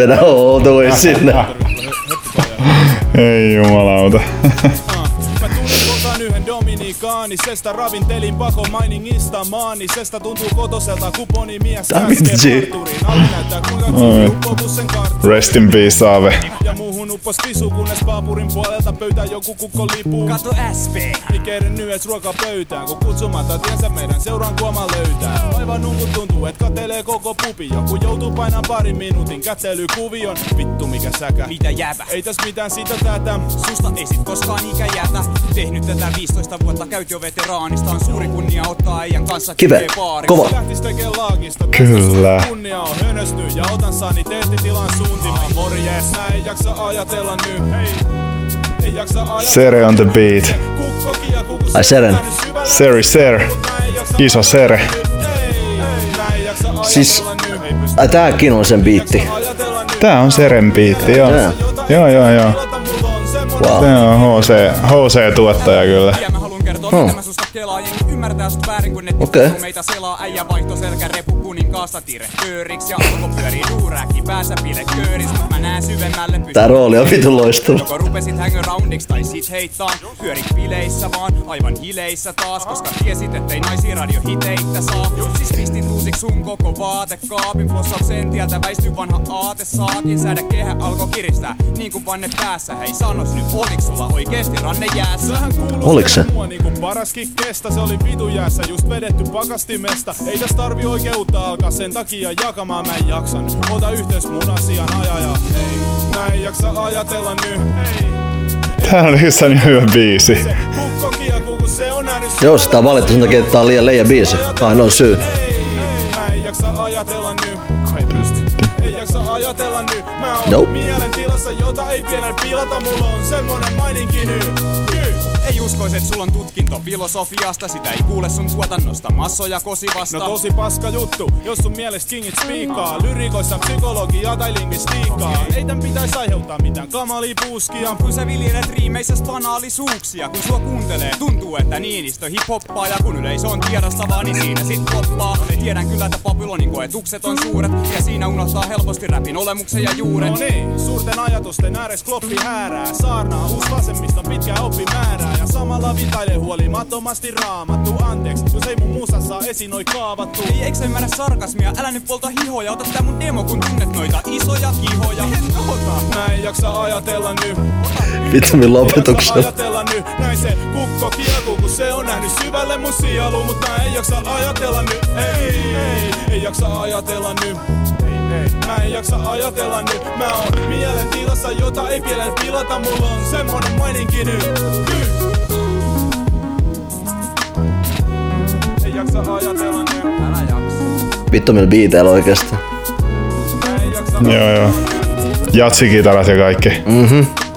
mennä all the way sinne. Ei jumalauta. Dominikaanisesta Ravintelin pako mainingista maanisesta Tuntuu kotoselta kuponi mies käskee G. näyttää kuinka uppoutus sen Rest in peace, Aave. Ja muuhun uppos visu, kunnes paapurin puolelta pöytä joku kukko lipuu. Kato SP! Ikeiden nyt ruokapöytään, kun kutsumatta tiensä meidän seuraan kuoma löytää. Aivan nunkut tuntuu, et katelee koko pupi. Joku joutuu painaa parin minuutin kättelykuvion. Vittu mikä säkä. Mitä jääpä? Ei täs mitään sitä tätä. Susta ei sit koskaan ikä jäätä. Tehnyt tätä 15 vuotta, käyt jo veteraanista. On suuri kunnia ottaa äijän kanssa Kive, kova. Kyllä. Kunnia on hönösty ja otan saniteettitilan. Morjes, mä en jaksa ajatella nyt. Hei. Sere on the beat. Ai Seren. Seri Ser. Iso Sere. Siis, ai tääkin on sen biitti. Tää on Seren biitti, joo. Tää. Joo, joo, joo. Wow. Se on HC, HC-tuottaja kyllä. Ja mä haluun kertoa, Hmm. mitä mä susta kelaa. Jengi ymmärtää sut väärin, kun netti okay. meitä selaa. Äijä vaihto selkä repu kuninkaasta tire kööriks. Ja alko pyörii duurääkki päässä pile kööris. Mut mä näen syvemmälle pystyn. Tää rooli on vitun loistava. Joko rupesit hangaroundiksi tai sit heittaa Pyörit bileissä vaan, aivan hileissä taas Koska tiesit ettei naisi radiohiteitä saa Siis pistin tuusiksi sun koko vaatekaapin Flossauksen tieltä väisty vanha aate Saatiin säädä kehä alkoi kiristää Niin kuin vanne päässä Hei sanos nyt, oliks sulla oikeesti ranne jäässä? Oliks se? Mua niinku paraskin kestä, se oli vitu jäässä just vedetty pakastimesta. Ei täs tarvi oikeutta alkaa sen takia jakamaan, mä en jaksanut. Ota yhteys mun asian ajaja, hei. Mä en jaksa ajatella nyt, hei. Tää oli jossain hyvä biisi. On Joo, sitä on valittu sen takia, että tää on liian leijä biisi. Ainoa syy. Hei, mä en jaksa ajatella nyt. Ei pysty. Ei jaksa ajatella nyt. Mä oon Nope. mielen tilassa, jota ei pienen pilata. Mulla on semmonen maininki nyt. Ei uskois, et sulla on tutkinto filosofiasta. Sitä ei kuule sun tuotannosta. Massoja kosivasta No tosi paska juttu, jos sun mielestä kingit spiikaa Lyrikoissa psykologiaa tai lingvistiikkaa Ei tän pitäis aiheuttaa mitään. Kamalia puuskia. Kun sä viljelet riimeissä banaalisuuksia Kun sua kuuntelee, tuntuu että Niinistö hiphoppaa Ja kun yleisö on tiedostavaa, niin siinä sit poppaa. Tiedän kyllä, että Babylonin koetukset on suuret Ja siinä unohtaa helposti räpin olemuksen ja juuret. No niin, suurten ajatusten ääres kloppi häärää. Saarnaa uus vasemmiston pitkä oppimäärää Ja samalla vitailee huolimattomasti raamattu Anteeksi, jos ei mun musassa esiin noi kaavattu Ei eikö ymmärrä sarkasmia, älä nyt polta hihoja Ota tää mun demo, kun tunnet noita isoja kihoja En ota, mä en jaksa ajatella nyt Vittu min lopetuksella. Ajatella nyt, näin se kukko kiekuu, kun se on nähnyt syvälle mun sielu, mutta mä en jaksa ajatella nyt, ei, ei, ei jaksa ajatella nyt. Ei, ei. Mä en jaksa ajatella nyt, mä oon mielen tilassa, jota ei pienen pilata, mulla on semmonen maininki nyt. nyt. Jaksa ajatella nyt, Älä jaksa Vittu millä biiteillä oikeesti. Joo, joo. Jatsikitarat ja kaikki. Mhm. oh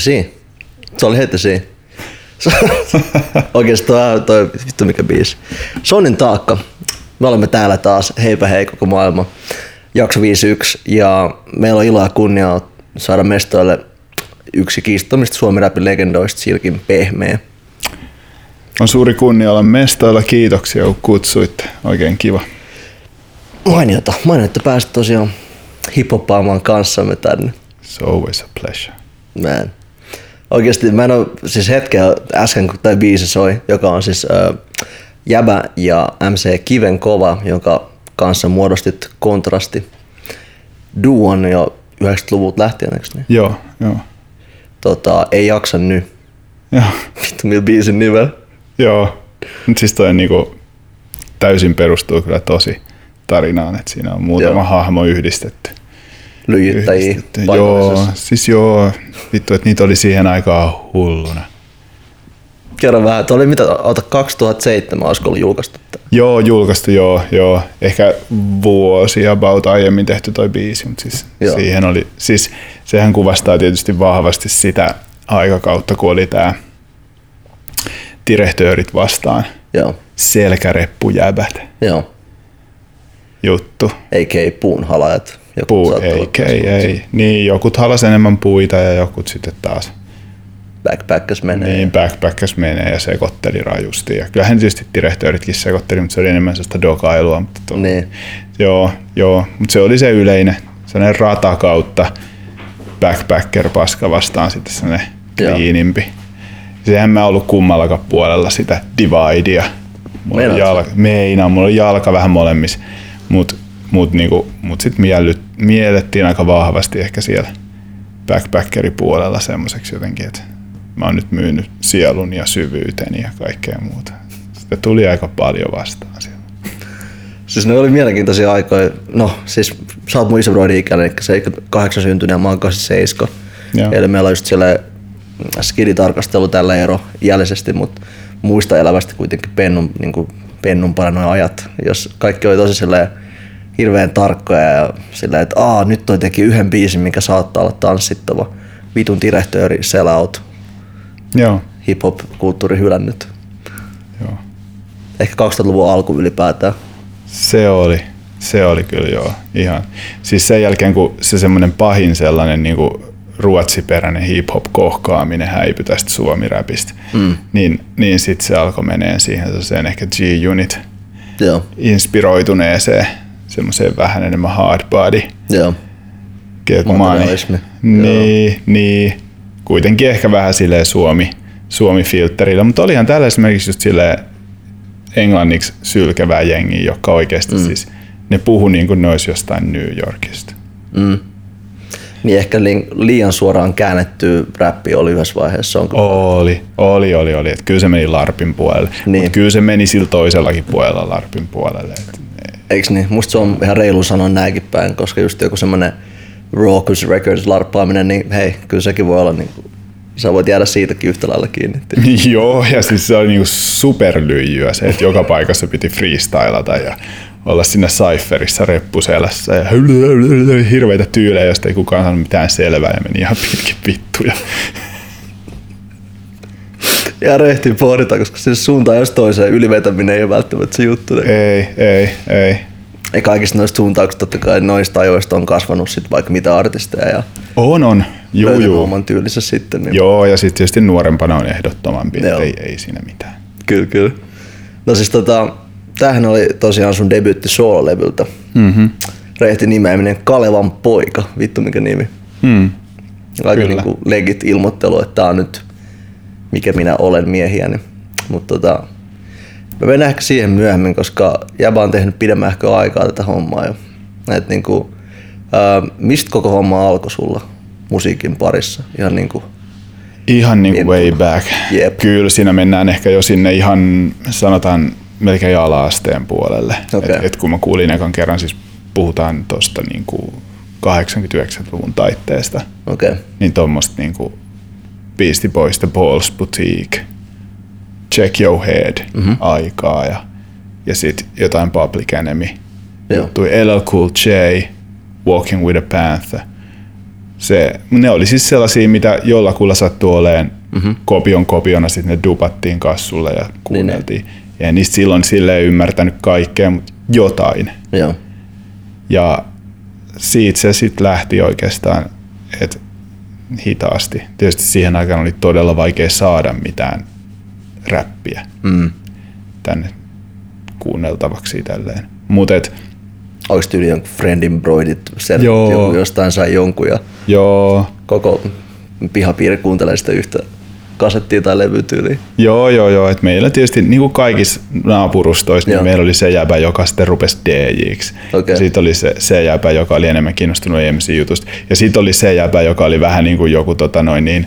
siinä. Se oli heti siinä. Oikeesti toi, vittu mikä biisi. Sonin taakka. Me olemme täällä taas. Heipä hei koko maailma. Jakso 51. Ja meillä on ilo ja kunnia saada mestoille yksi kiistattomista Suomen rapin legendoista Silkin pehmeä. On suuri kunnia olla mestoilla. Kiitoksia, kun kutsuitte. Oikein kiva. Mainiota. Mainiota, että pääsit tosiaan hiphoppaamaan kanssamme tänne. It's always a pleasure. Man. Oikeasti mä en oo, siis hetkeä äsken kun tämä biisi soi, joka on siis äh, Jäbä ja MC Kiven kova, jonka kanssa muodostit kontrasti duon jo 90-luvulta lähtien, eikö niin? Joo, joo. Tota, ei jaksa nyt. Joo, Vittu millä biisin nimellä. joo. Nyt siis toi niinku täysin perustuu kyllä tosi tarinaan, että siinä on muutama Joo. hahmo yhdistetty. Lyijyttäjiä. Joo, siis joo, vittu, että niitä oli siihen aikaan hulluna. Kerro vähän, että oli mitä, ota 2007 olisiko ollut julkaistu. Joo, julkaistu, joo, joo. Ehkä vuosi about aiemmin tehty toi biisi, mutta siis Joo. siihen oli, siis sehän kuvastaa tietysti vahvasti sitä aikakautta, kun oli tää direhtöörit vastaan Joo, selkäreppujäbät joo. juttu. A.k.a. puunhalajat. Joku Puu, ei, ei, ei. Niin, jokut halas enemmän puita ja jokut sitten taas Backpackers menee. niin backpackas menee ja sekoitteli rajusti. Ja kyllähän tietysti direhtööritkin sekoitteli, mutta se oli enemmän sellaista dokailua. Mutta to, Niin. Joo, joo, mutta se oli se yleinen, sellainen rata kautta backpacker-paska vastaan sitten sellainen kliinimpi. Sehän mä ollut kummallakaan puolella sitä dividea. Mulla jalka, meinaan, mulla oli jalka vähän molemmissa, mutta mut niinku, mut sitten miellyt, miellettiin aika vahvasti ehkä siellä backpackeripuolella semmoiseksi jotenkin, että mä oon nyt myynyt sielun ja syvyyteni ja kaikkea muuta. Sitä tuli aika paljon vastaan siellä. Siis ne oli mielenkiintoisia aikoja. No siis sä oot mun isäbroidin ikäinen, eli 78 syntynyt ja mä oon 87. Joo. Eli meillä on just siellä skiditarkastelu tällä ero jäljisesti, mutta muista elävästi kuitenkin pennun, niin kuin pennun noin ajat, jos kaikki oli tosi silleen hirveän tarkkoja ja silleen, että Aa, nyt toi teki yhden biisin, mikä saattaa olla tanssittava. Vitun direhtööri, sell out, Joo, hip-hop-kulttuuri hylännyt. joo. Ehkä 2000-luvun alku ylipäätään. Se oli, se oli kyllä joo. Ihan. Siis sen jälkeen, kun se semmoinen pahin sellainen niin kuin ruotsiperäinen hip-hop kohkaaminen häipyi tästä suomiräpistä, mm. niin, niin sitten se alkoi meneen siihen sellaiseen ehkä G-Unit Joo, inspiroituneeseen, semmoiseen vähän enemmän hard body. joo. Materialismi. Niin, niin. Kuitenkin ehkä vähän silleen Suomi, Suomi-filterillä, mutta olihan täällä esimerkiksi just silleen englanniksi sylkevää jengiä, jotka oikeasti mm. siis, ne puhu niin kuin ne olisi jostain New Yorkista. Mm. Niin ehkä li- liian suoraan käännetty räppi oli yhdessä vaiheessa. Onko? Oli, oli, oli, oli. Et kyllä se meni LARPin puolelle, Niin. niin. mutta kyllä se meni sillä toisellakin puolella LARPin puolelle. Et, Eiks niin? Musta se on ihan reilu sanoa näinkin päin, koska just joku semmonen Raucous Records larppaaminen, niin hei, kyllä sekin voi olla niin kuin, sä voit jäädä siitäkin yhtä lailla kiinni. Joo, ja siis se oli niinku superlyijyä se, että joka paikassa piti freestylata ja olla siinä cypherissa reppuselässä ja hirveitä tyylejä, joista ei kukaan saanut mitään selvää ja meni ihan pitkin vittuja. Ja rehti pohditaan, koska se suuntaan jos toiseen ylivetäminen ei ole välttämättä se juttu. Ei, ei, ei. Ja kaikista noista suuntauksista totta kai noista ajoista on kasvanut sit vaikka mitä artisteja ja On, on. Juu, juu. oman tyylinsä sitten. Niin Joo, ja sitten tietysti nuorempana on ehdottomampi, Joo. että ei, ei siinä mitään. Kyllä, kyllä. No siis tota, tämähän oli tosiaan sun debyytti soololevyltä. Mm-hmm. Rehti nimeäminen Kalevan poika. Vittu mikä nimi. Hmm. Aika Kyllä. niinku legit ilmoittelu, että tää on nyt mikä minä olen miehiäni. Mutta tota, mä mennään ehkä siihen myöhemmin, koska Jäbä on tehnyt pidemmän ehkä aikaa tätä hommaa jo. Et niinku, ää, mistä koko homma alkoi sulla musiikin parissa? Ihan niinku, Ihan niin kuin way back. Jep. Kyllä siinä mennään ehkä jo sinne ihan sanotaan melkein ala-asteen puolelle. Okei. Et, et kun mä kuulin ekan kerran, siis puhutaan tuosta niin kuin 80-90-luvun taitteesta, okei. Okay. niin tuommoista niin kuin Beastie Boys The Balls Boutique, Check Your Head mm-hmm. aikaa ja, ja sitten jotain Public Enemy. Joo. Juttui LL Cool J, Walking with a Panther. Se, ne oli siis sellaisia, mitä jollakulla sattui oleen mm-hmm. kopion kopiona, sitten ne dupattiin kassulle ja kuunneltiin. Niin, ja niistä silloin silleen ymmärtänyt kaikkea, mutta jotain. Joo. Ja siitä se sitten lähti oikeastaan, että hitaasti. Tietysti siihen aikaan oli todella vaikea saada mitään räppiä Mm. tänne kuunneltavaksi tälleen. Mutta Olis tyyli jonkun friendin broidit, jostain sai jonkun ja joo, koko pihapiiri kuuntelee sitä yhtä kasettia tai levytyyliä. Joo, joo, joo. Et meillä tietysti niin kuin kaikissa naapurustoissa, Joo. niin meillä oli se jäbä, joka sitten rupesi DJiksi. Ja sitten oli se, se jäbä, joka oli enemmän kiinnostunut EMC-jutusta. Ja sitten oli se jäbä, joka oli vähän niin kuin joku tota noin niin,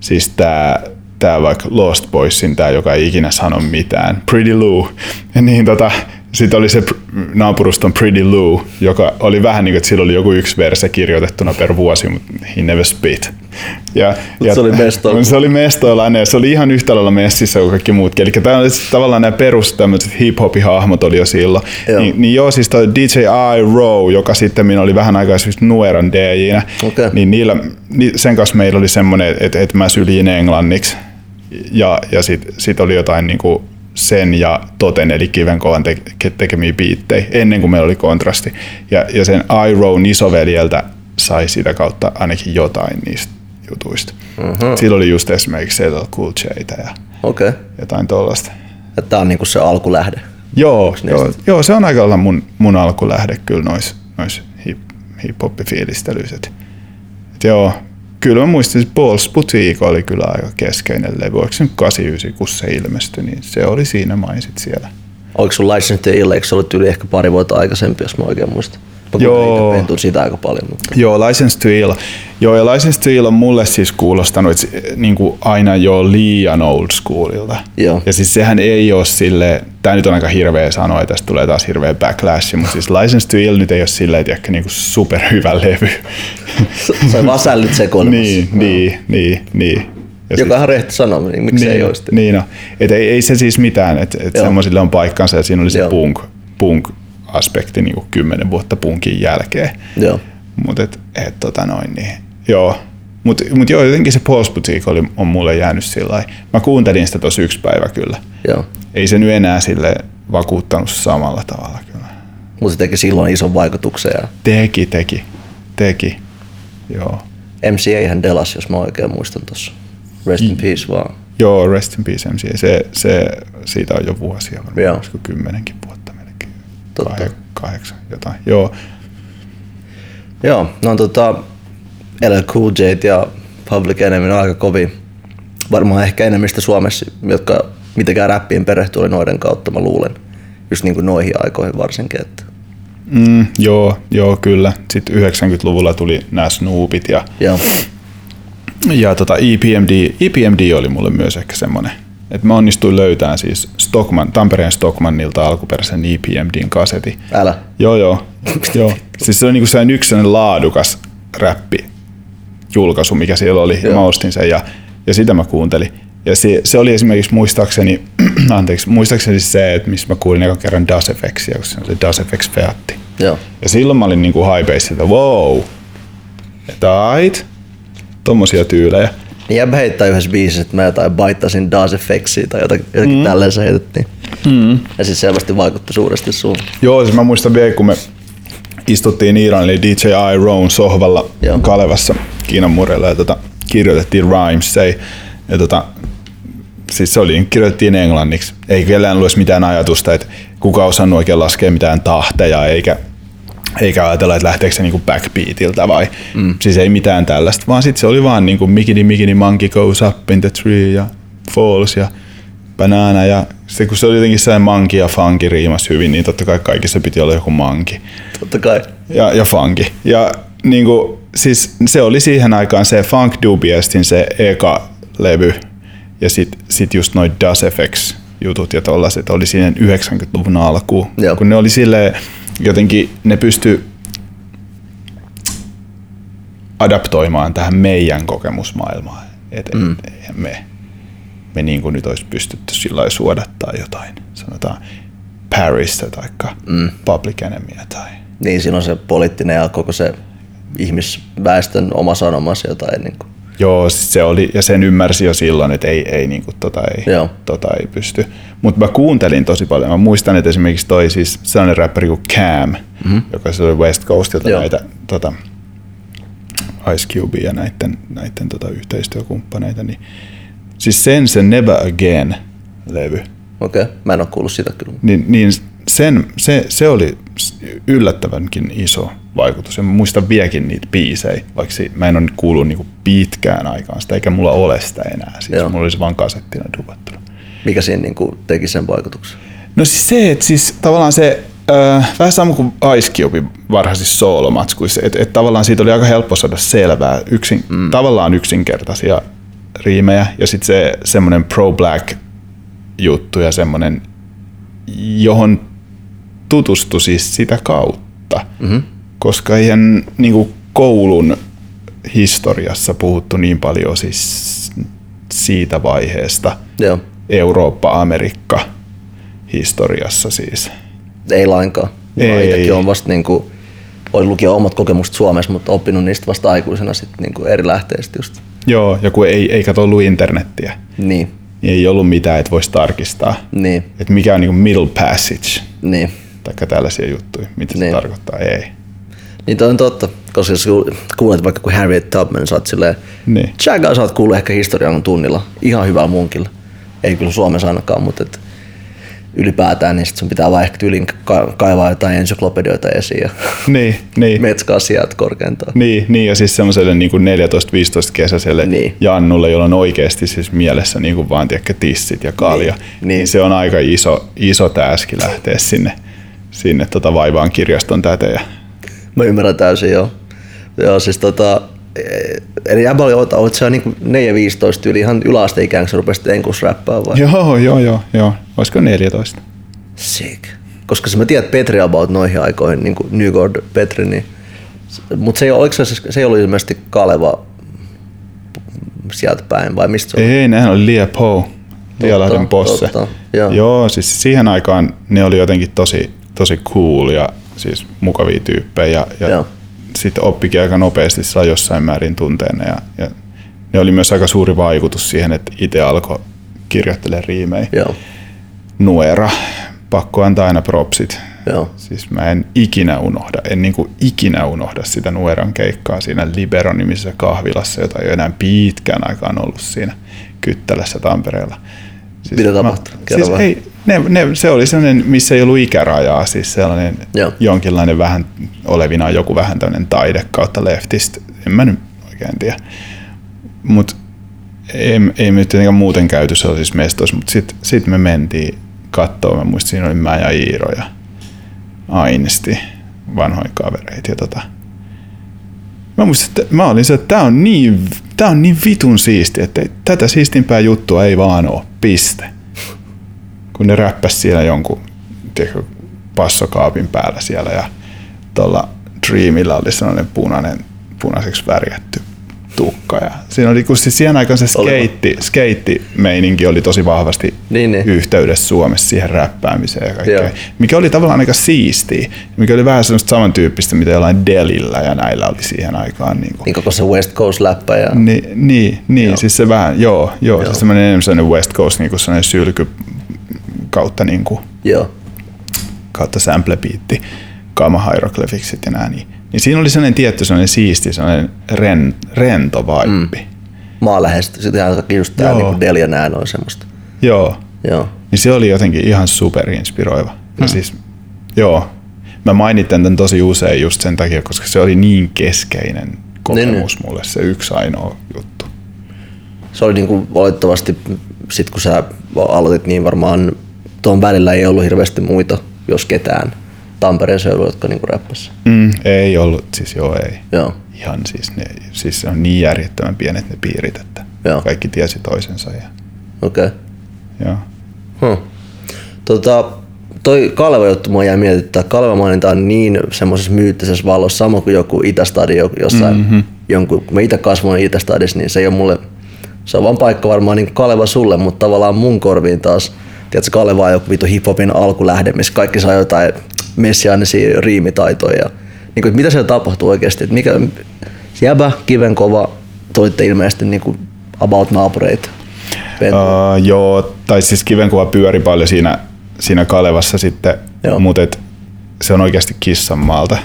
siis tää, tää vaikka Lost Boysin, tää, joka ei ikinä sano mitään, Pretty Lou. Ja niin tota, sitten oli se naapuruston Pretty Lou, joka oli vähän niin kuin, että sillä oli joku yksi verse kirjoitettuna per vuosi, mutta he never spit. Ja, Mut se oli mestoilla. Se oli mestoilainen ja se oli ihan yhtä lailla messissä kuin kaikki muutkin. Eli tämä oli tavallaan nämä perus tämmöiset hip-hop-hahmot oli jo silloin. Joo. Niin, niin joo, siis toi DJ I Row, joka sitten minä oli vähän aikaa siis Nueran DJnä, Okei. niin niillä, ni- sen kanssa meillä oli semmoinen, että, että mä syljin englanniksi. Ja, ja sitten sit oli jotain niinku sen ja Toten, eli Kivenkovan te- tekemiä biittejä, ennen kuin meillä oli kontrasti. Ja, ja sen iRown isoveljeltä sai sitä kautta ainakin jotain niistä jutuista. Uh-huh. Sillä oli just esimerkiksi LL Cool Jtä ja. Okay. jotain tollasta. Että tää on niinku se alkulähde. Joo, joo, joo, se on aika lailla mun, mun alkulähde kyllä nois, nois hip, hip-hop-fiilistelyissä. Et, et joo, kyllä mä muistin, että Balls Boutique oli kyllä aika keskeinen levy. Oliko se nyt 89, kun se ilmestyi, niin se oli siinä maisit siellä. Oliko sun License to Ill, eikö se ollut yli ehkä pari vuotta aikaisempi, jos mä oikein muistan? Joo. Pentun sitä aika paljon. Mutta. Joo, License to Ill. Joo, ja License to Ill on mulle siis kuulostanut että se, niin kuin aina jo liian old schoolilta. Joo. Ja siis sehän ei ole sille, tämä nyt on aika hirveä sanoa, ja tästä tulee taas hirveä backlash, mutta siis License to Ill nyt ei ole silleen, että niin kuin superhyvä levy. Se on vaan sällyt sekoilemassa. niin, niin, niin, niin. Ja Joka on ihan rehti sanoa, niin miksi niin, ei olisi. Niin no. Et ei, ei, se siis mitään, että et semmoisille on paikkansa ja siinä oli se Joo. punk, punk-aspekti niin kymmenen vuotta punkin jälkeen. Joo. Mutta et, et, tota noin, niin, joo. Mutta mut joo, jotenkin se Paul's Boutique oli, on mulle jäänyt sillä. Mä kuuntelin sitä tosi yksi päivä kyllä. Joo. Ei se nyt enää sille vakuuttanut samalla tavalla kyllä. Mutta se teki silloin ison vaikutuksen ja Teki, teki, teki. Joo. MCA hän delas, jos mä oikein muistan tossa. Rest in peace vaan. Joo, Rest in Peace MC. Se, se, siitä on jo vuosia varmaan, Joo. olisiko kymmenenkin vuotta melkein. Totta. Kah- kahdeksan, jotain. Joo, Joo, no tota, LL Cool J ja Public Enemy on aika kovin. Varmaan ehkä enemmistä Suomessa, jotka mitenkään räppiin perehtyy, oli noiden kautta, mä luulen. Just niin kuin noihin aikoihin varsinkin. Että. mm, joo, joo, kyllä. Sitten 90-luvulla tuli nämä Snoopit ja, Joo, ja tota EPMD, EPMD oli mulle myös ehkä semmoinen, että mä onnistuin löytämään siis Stockman, Tampereen Stockmannilta alkuperäisen EPMDin kaseti. älä. Joo, joo. joo. Siis se on niinku sellainen yksi sellainen laadukas räppi julkaisu, mikä siellä oli. Ja Joo. mä ostin sen ja, ja sitä mä kuuntelin. Ja se, se oli esimerkiksi muistaakseni, anteeksi, muistaakseni se, että missä mä kuulin ekan kerran Das FXia, kun se se Das FX Featti. Joo. Ja silloin mä olin niinku hypeissa, että wow, että ait, tommosia tyylejä. Niin jäbä heittää yhdessä biisissä, että mä jotain baittasin Das Effectsia tai jotakin, jotakin mm. tälleen se heitettiin. Mm. Ja siis selvästi vaikutti suuresti suun. Joo, siis mä muistan vielä, kun me istuttiin Iiran eli DJ I Roan sohvalla Joo. Kalevassa Kiinan murella ja tota, kirjoitettiin rhymes ja, ja tota, siis se oli, kirjoitettiin englanniksi. Ei kellään ollut mitään ajatusta, että kuka osannut oikein laskea mitään tahteja, eikä, eikä ajatella, että lähteekö se niinku backbeatiltä vai. Mm. Siis ei mitään tällaista, vaan sitten se oli vaan niinku mikini mikini monkey goes up in the tree ja falls ja banana ja sitten kun se oli jotenkin sellainen manki ja funky riimas hyvin, niin totta kai kaikissa piti olla joku manki Totta kai. ja, ja funky. Ja niin kuin, siis se oli siihen aikaan se Funk Dubiestin se eka levy ja sit, sit just noin Das FX jutut ja tollaset oli siinä 90-luvun alkuun. Joo. Kun ne oli sille jotenkin, ne pysty adaptoimaan tähän meidän kokemusmaailmaan. Et, mm. me, me niin kuin nyt olisi pystytty sillä suodattaa jotain, sanotaan Parista tai mm. Public Enemyä tai Niin siinä on se poliittinen ja koko se ihmisväestön oma sanoması jotain. Niin kuin. Joo, siis se oli, ja sen ymmärsi jo silloin, että ei, ei, niin kuin, tota, ei, Joo. tota ei pysty. Mutta mä kuuntelin tosi paljon. Mä muistan, että esimerkiksi toi siis sellainen räppäri kuin Cam, mm-hmm. joka se oli West Coastilta Joo. näitä tota, Ice Cube ja näiden, näiden tota, yhteistyökumppaneita, niin siis sen se Never Again-levy, Okei, okay. mä en ole kuullut sitä kyllä. niin, niin sen, se, se oli yllättävänkin iso vaikutus. Ja mä muistan vieläkin niitä biisejä, vaikka se, mä en ole kuullut niinku pitkään aikaan sitä, eikä mulla ole sitä enää. Siis Joo. mulla olisi vaan kasettina duvattuna. Mikä siinä niin kuin, teki sen vaikutuksen? No siis se, että siis tavallaan se, äh, vähän sama kuin Ice Cube varhaisissa soolomatskuissa, että et tavallaan siitä oli aika helppo saada selvää, yksin, mm. tavallaan yksinkertaisia riimejä ja sitten se semmoinen pro-black juttu ja semmoinen, johon tutustui siis sitä kautta. Mm-hmm. Koska eihän niin kuin koulun historiassa puhuttu niin paljon siis siitä vaiheesta. Joo. Eurooppa-Amerikka historiassa siis. Ei lainkaan. Ei. Itsekin on vasta niin kuin, oli lukio omat kokemukset Suomessa, mutta oppinut niistä vasta aikuisena sitten niin kuin eri lähteistä just. Joo, ja kun ei, ei kato ollut internettiä, Niin, niin ei ollut mitään, että voisi tarkistaa, niin, että mikä on niin kuin middle passage, niin. tai tällaisia juttuja, mitä se Niin. tarkoittaa, ei. Niin toi on totta, koska jos ku- kuulet vaikka kun Harriet Tubman, sä oot silleen, Niin. Chagaa sä oot kuullut ehkä historian tunnilla, ihan hyvällä munkilla. Ei kyllä Suomessa ainakaan, mutta et ylipäätään, niin sit sun pitää vaan ehkä tyylin ka- kaivaa jotain ensyklopedioita esiin ja Niin, niin. metskaa sieltä korkeintaan. Niin, niin, ja siis semmoiselle niin 14-15 kesäiselle Niin. Jannulle, jolla on oikeasti siis mielessä niin kuin vaan tiedätkö, tissit ja kalja, Niin, niin, niin. niin se on aika iso, iso täski lähteä sinne, sinne tota vaivaan kirjaston täteen. Ja, Mä ymmärrän täysin, joo. Joo, siis tota, eh, eli jäbä oli, oot, oot sä niinku 4-15 yli ihan yläasteikään, kun sä rupesit enkus räppää vai? joo, joo, joo, joo. Olisiko 14? Sick. Koska sä mä tiedät Petri about noihin aikoihin, niin kuin Newgord Petri, niin, mutta se ei, oliko se, se ei ollut ilmeisesti Kaleva sieltä päin vai mistä se oli? Ei, nehän oli Lia Poe, Lialahden posse. totta, joo. joo, siis siihen aikaan ne oli jotenkin tosi, tosi cool ja siis mukavia tyyppejä ja, ja sitten oppikin aika nopeasti saa jossain määrin tunteena ja, ja ne oli myös aika suuri vaikutus siihen, että itse alkoi kirjoittelemaan riimejä. Joo, Nuera, pakko antaa aina propsit. joo. Siis mä en ikinä unohda, en niinku ikinä unohda sitä Nueran keikkaa siinä Libero-nimisessä kahvilassa, jota ei ole enää pitkään aikaan ollut siinä Kyttälässä Tampereella. Siis Mitä tapahtui? Kerro Siis ei, ne, ne, se oli sellainen, missä ei ollut ikärajaa, siis sellainen Joo. jonkinlainen vähän olevina joku vähän tämmöinen taide kautta leftist, en mä nyt oikein tiedä. Mutta ei, ei me tietenkään muuten käyty sellaisissa mestoissa, mutta sitten sit me mentiin katsoa, mä muistin, siinä oli mä ja Iiro ja Ainesti, vanhoja kavereita. Ja tota, mä muistin, että mä olin se, että tää on niin, tää on niin vitun siisti, että tätä siistimpää juttua ei vaan oo, piste. Kun ne räppäs siellä jonkun tiedätkö, passokaapin päällä siellä ja tuolla Dreamilla oli sellainen punainen, punaiseksi värjätty tukka. Ja siinä oli, kun siis siihen aikaan se skeitti, skeitti-meininki oli tosi vahvasti Niin, niin. yhteydessä Suomessa siihen räppäämiseen ja kaikkea. Joo. Mikä oli tavallaan aika siistiä. Mikä oli vähän semmoista samantyyppistä, mitä jollain Delillä ja näillä oli siihen aikaan. Niin kuin. Niin koko se West Coast läppä ja Niin, niin, niin Joo. siis se vähän, joo, joo, Joo. Se semmoinen enemmän sellainen West Coast, niin kuin sylky kautta, niin kuin, joo, kautta sample beatti, gamma hieroglyphicsit ja nää, niin, niin siinä oli sellainen tietty sellainen siisti, sellainen ren, rento vibe. Mm. maaläheistä. Sitten ihan just tää niinku Delia nää on semmoista. Joo, Joo, niin se oli jotenkin ihan superinspiroiva. Ja Mm. siis, joo, mä mainitsen tämän tosi usein just sen takia, koska se oli niin keskeinen kokemus Niin, mulle, se yksi ainoa juttu. se oli niinku olettavasti, sit kun sä aloitit, niin varmaan tuon välillä ei ollut hirveästi muita, jos ketään, Tampereen seudulla, jotka niinku räppäs. Mm, ei ollut, siis joo ei. Joo, Ihan siis, ne, siis se on niin järjettömän pienet ne piirit, että Joo. kaikki tiesi toisensa. Ja, okei. Okay. joo. Huh. Tota, toi Kaleva juttu mua jäi mietittää. Kaleva mainitaan niin semmoisessa myyttisessä valossa, sama kuin joku Itästadi jo- jossain, mm-hmm. jonkun, kun mä itse kasvoin Itästadissa, niin se ei ole mulle, se on vaan paikka varmaan niin Kaleva sulle, mutta tavallaan mun korviin taas, tiedätkö, Kaleva on joku vitu hiphopin alkulähde, missä kaikki saa jotain messiaanisia riimitaitoja. Ja, niin kuin, mitä siellä tapahtuu oikeasti, että mikä, jäbä, kivenkova, toitte ilmeisesti niin kuin about naapureita. Uh, joo, tai siis kivenkuva pyöri paljon siinä, siinä Kalevassa sitten, Joo. mutta et, se on oikeasti kissanmaalta.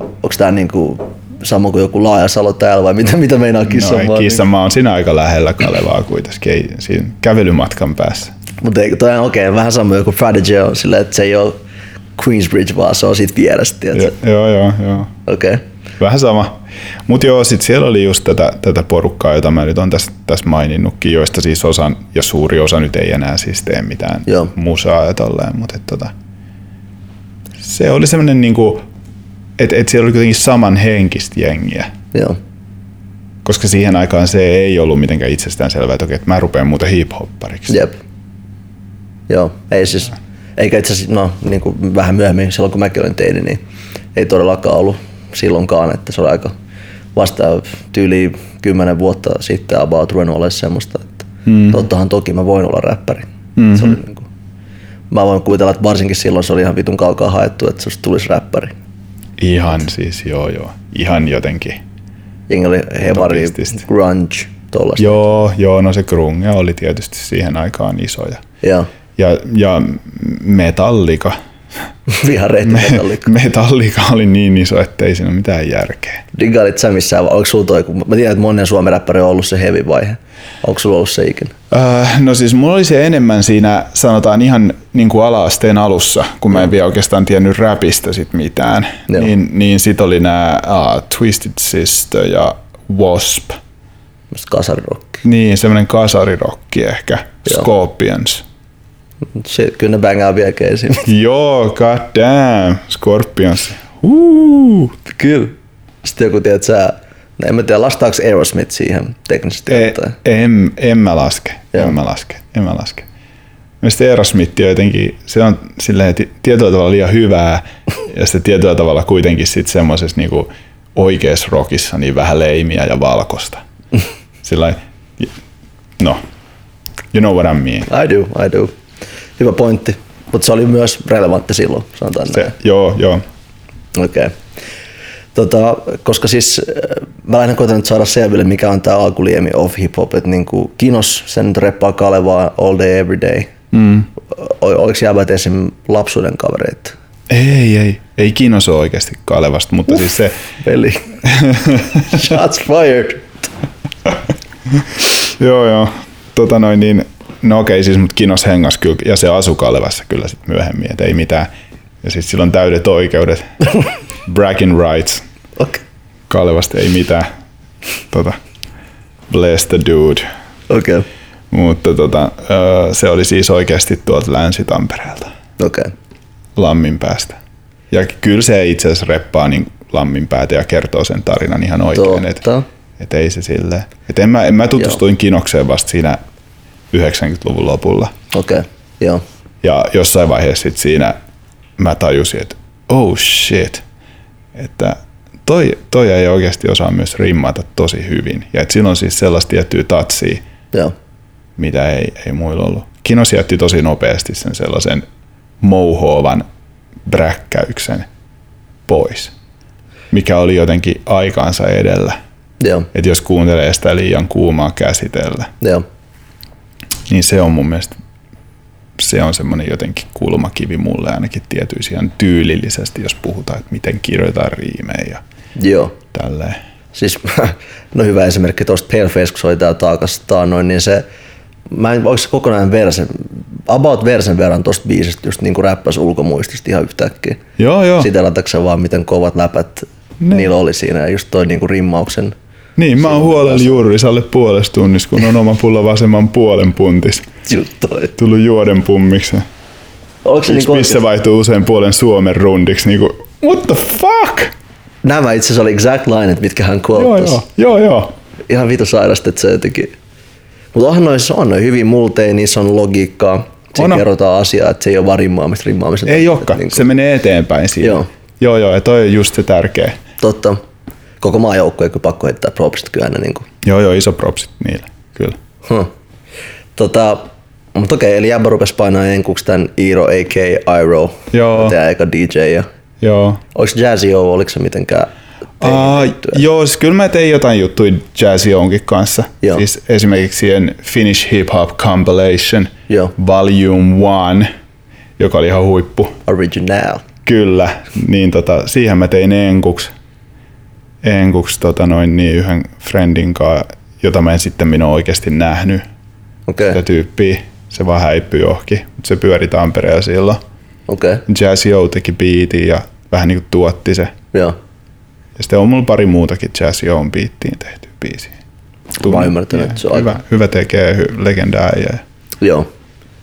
onko tämä niinku sama kuin joku Laajasalo täällä vai mitä, mitä meinaa No, kissanmaa? ei, kissanmaa on siinä aika lähellä Kalevaa kuitenkin, ei, siinä kävelymatkan päässä. Mutta toi on okei, okay, vähän sama joku Prodigy on silleen, että se ei ole Queensbridge, vaan se on siitä vierestä? Jo, joo, joo, joo. Okei. Okay. Vähän sama. Mutta joo, sit siellä oli just tätä, tätä porukkaa, jota mä nyt on tässä, tässä maininnutkin, joista siis osa, ja suuri osa nyt ei enää siis tee mitään Joo. musaa ja tolleen, mutta et tota, se oli semmoinen niinku, että et siellä oli kuitenkin saman henkistä jengiä. Joo. Koska siihen aikaan se ei ollut mitenkään itsestään selvää, että okei, että mä rupean muuten hip-hoppariksi. Jep. Joo, ei siis. Eikä itse asiassa, no niin kuin vähän myöhemmin, silloin kun mäkin olin teini, niin ei todellakaan ollut silloinkaan, että se oli aika vasta tyyli kymmenen vuotta sitten about ruvennut olemaan semmoista, että mm. tottahan toki mä voin olla räppäri. Mm-hmm. Se oli niin kuin, mä voin kuvitella, että varsinkin silloin se oli ihan vitun kaukaa haettu, että se tulisi räppäri. Ihan siis, joo joo. Ihan jotenkin. Jengi oli hevari, grunge, tollaista. Joo, joo, no se grunge oli tietysti siihen aikaan iso. Ja, Joo. Ja, ja Metallica. Vihareita metallikko. Metallica oli niin iso, ettei siinä ole mitään järkeä. Digailit sä missään, onko sulla toi, kun mä tiedän, että monen suomen räppäri on ollut se heavy vaihe. Onko sulla ollut se ikinä? Öö, no siis mulla oli se enemmän siinä, sanotaan ihan niin kuin ala-asteen alussa, kun mä en vielä oikeastaan tiennyt räpistä sit mitään. Joo. Niin, niin sit oli nämä uh, Twisted Sister ja Wasp. Kasarirokki. Niin, semmoinen kasarirokki ehkä. Joo. Scorpions. Se, kyllä ne bängaa vielä keisiin. Joo, god damn, Scorpions. Uh, kyllä. Sitten joku, tiedät sä, no en mä tiedä, lastaako Aerosmith siihen teknisesti e, ottaen. en, en mä laske, Joo. en mä laske, en mä laske. Mielestäni Aerosmith on jotenkin, se on silleen ti- tietyllä tavalla liian hyvää ja sitten tietyllä tavalla kuitenkin sit semmoisessa niinku oikeassa rockissa niin vähän leimiä ja valkosta. Sillä no, you know what I mean. I do, I do. Hyvä pointti. Mutta se oli myös relevantti silloin, sanotaan Se, näin. joo, joo. Okei. Okay. Tota, koska siis äh, mä lähden koitan nyt saada selville, mikä on tää alkuliemi of hip hop, että niinku Kinos sen nyt reppaa Kalevaa all day every day. Mm. Oliko jäbät esim. lapsuuden kavereita? Ei, ei, ei kiinnosta oikeasti Kalevasta, mutta siis se, Veli. Shots fired. Joo, joo. Tota noin, niin, no okei, siis mut Kinos hengas kyllä, ja se asui Kalevassa kyllä sit myöhemmin, et ei mitään. Ja sitten sillä on täydet oikeudet. Bragging rights. Okei. Kalevasta ei mitään. Tota, bless the dude. Okei. Okay. Mutta tota, se oli siis oikeasti tuolta Länsi-Tampereelta, Okei. Okay. Lammin päästä. Ja kyllä se itse asiassa reppaa niin Lammin päätä ja kertoo sen tarinan ihan oikein. Et, Totta. et ei se silleen. Et en mä, en mä tutustuin Kinokseen vasta siinä 90-luvun lopulla. Okei. Okay. Joo. Ja jossain vaiheessa sit siinä mä tajusin, että oh shit, että toi, toi ei oikeasti osaa myös rimmata tosi hyvin. Ja että sillä on siis sellaista tiettyä tatsia, Joo. mitä ei, ei muilla ollut. Kinos jätti tosi nopeasti sen sellaisen mouhoavan bräkkäyksen pois, mikä oli jotenkin aikaansa edellä. Joo. Että jos kuuntelee sitä liian kuumaa käsitellä, Joo. Niin se on mun mielestä se on semmoinen jotenkin kulmakivi mulle ainakin tietyisi ihan tyylillisesti, jos puhutaan, että miten kirjoitetaan riimejä ja Joo. tälleen. Siis, no hyvä esimerkki tuosta Paleface, kun täällä taakassa taannoin, niin se, mä en, oliko se kokonainen verse, about versen verran tosta biisistä just niin kuin räppäs ulkomuistista ihan yhtäkkiä. Joo, joo. Sitelatakseen vaan, miten kovat läpät Ne. niillä oli siinä ja just toi niinku rimmauksen. Niin, mä oon huolella juurisalle puolesta tunnissa, kun on oma pulla vasemman puolen puntis. Just toi. Tullut juoden pummiksi. Onko se niinku missä vaihtuu usein puolen Suomen rundiksi. Niinku, what the fuck? Nämä itse asiassa oli exact line, mitkä hän Joo, quotas. joo, joo, joo. Ihan vitu sairasta, että se jotenkin... Mutta onhan noissa on noin hyvin multeja, niissä on logiikkaa. Siinä On. kerrotaan asiaa, että se ei ole vaan rimmaamista rimmaamista. Ei olekaan, Niinku- se menee eteenpäin siinä. Joo. Joo, joo, ja toi on just se tärkeä. Totta. Koko maajoukko ei kyllä pakko heittää propsit kyllä aina. Niin kuin. Joo, joo, iso propsit niille, kyllä. Huh. Tota, mutta okei, eli jäbä rupesi painaa enkuksi tämän Iiro a.k. Iro. Joo. Tämä eka DJ. Ja... Joo. Oliko Jazzy O, oliko se mitenkään juttuja? joo, siis kyllä mä tein jotain juttuja Jazzy Onkin kanssa. Joo. Siis esimerkiksi siihen Finnish Hip Hop Compilation Joo. Volume 1, joka oli ihan huippu. Original. Kyllä, niin tota, siihen mä tein enkuks, enkuks tota noin niin yhden friendin kanssa, jota mä en sitten minä oikeasti nähnyt. Okei, Sitä tyyppiä, se vaan häippyi johonkin, mutta se pyöri Tampereella silloin. okei, Jazzy O teki biitin ja vähän niinku tuotti se. joo. Ja sitten on mulla pari muutakin Jazzy Oon biittiin tehty biisiä. Mä ymmärtänyt, että se on hyvä, aika- hyvä tekee, hy, legendaa ja Joo.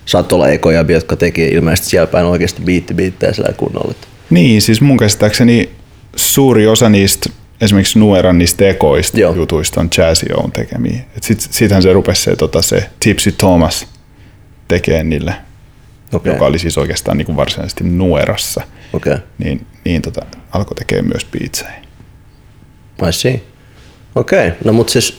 Saattoi olla ekoja, jotka teki ilmeisesti siellä päin oikeasti biitti biittejä sillä kunnolla. Niin, siis mun käsittääkseni suuri osa niistä, esimerkiksi Nueran niistä ekoista Joo. jutuista on Jazzy Oon tekemiä. Et sit, sittenhän se rupesi se, tota, se Tipsy Thomas tekee niille Okei. joka oli siis oikeastaan niin kuin varsinaisesti Nuerassa, okay. niin, niin tota, alkoi tekemään myös biitsejä. I see. Okei, okay. no mut siis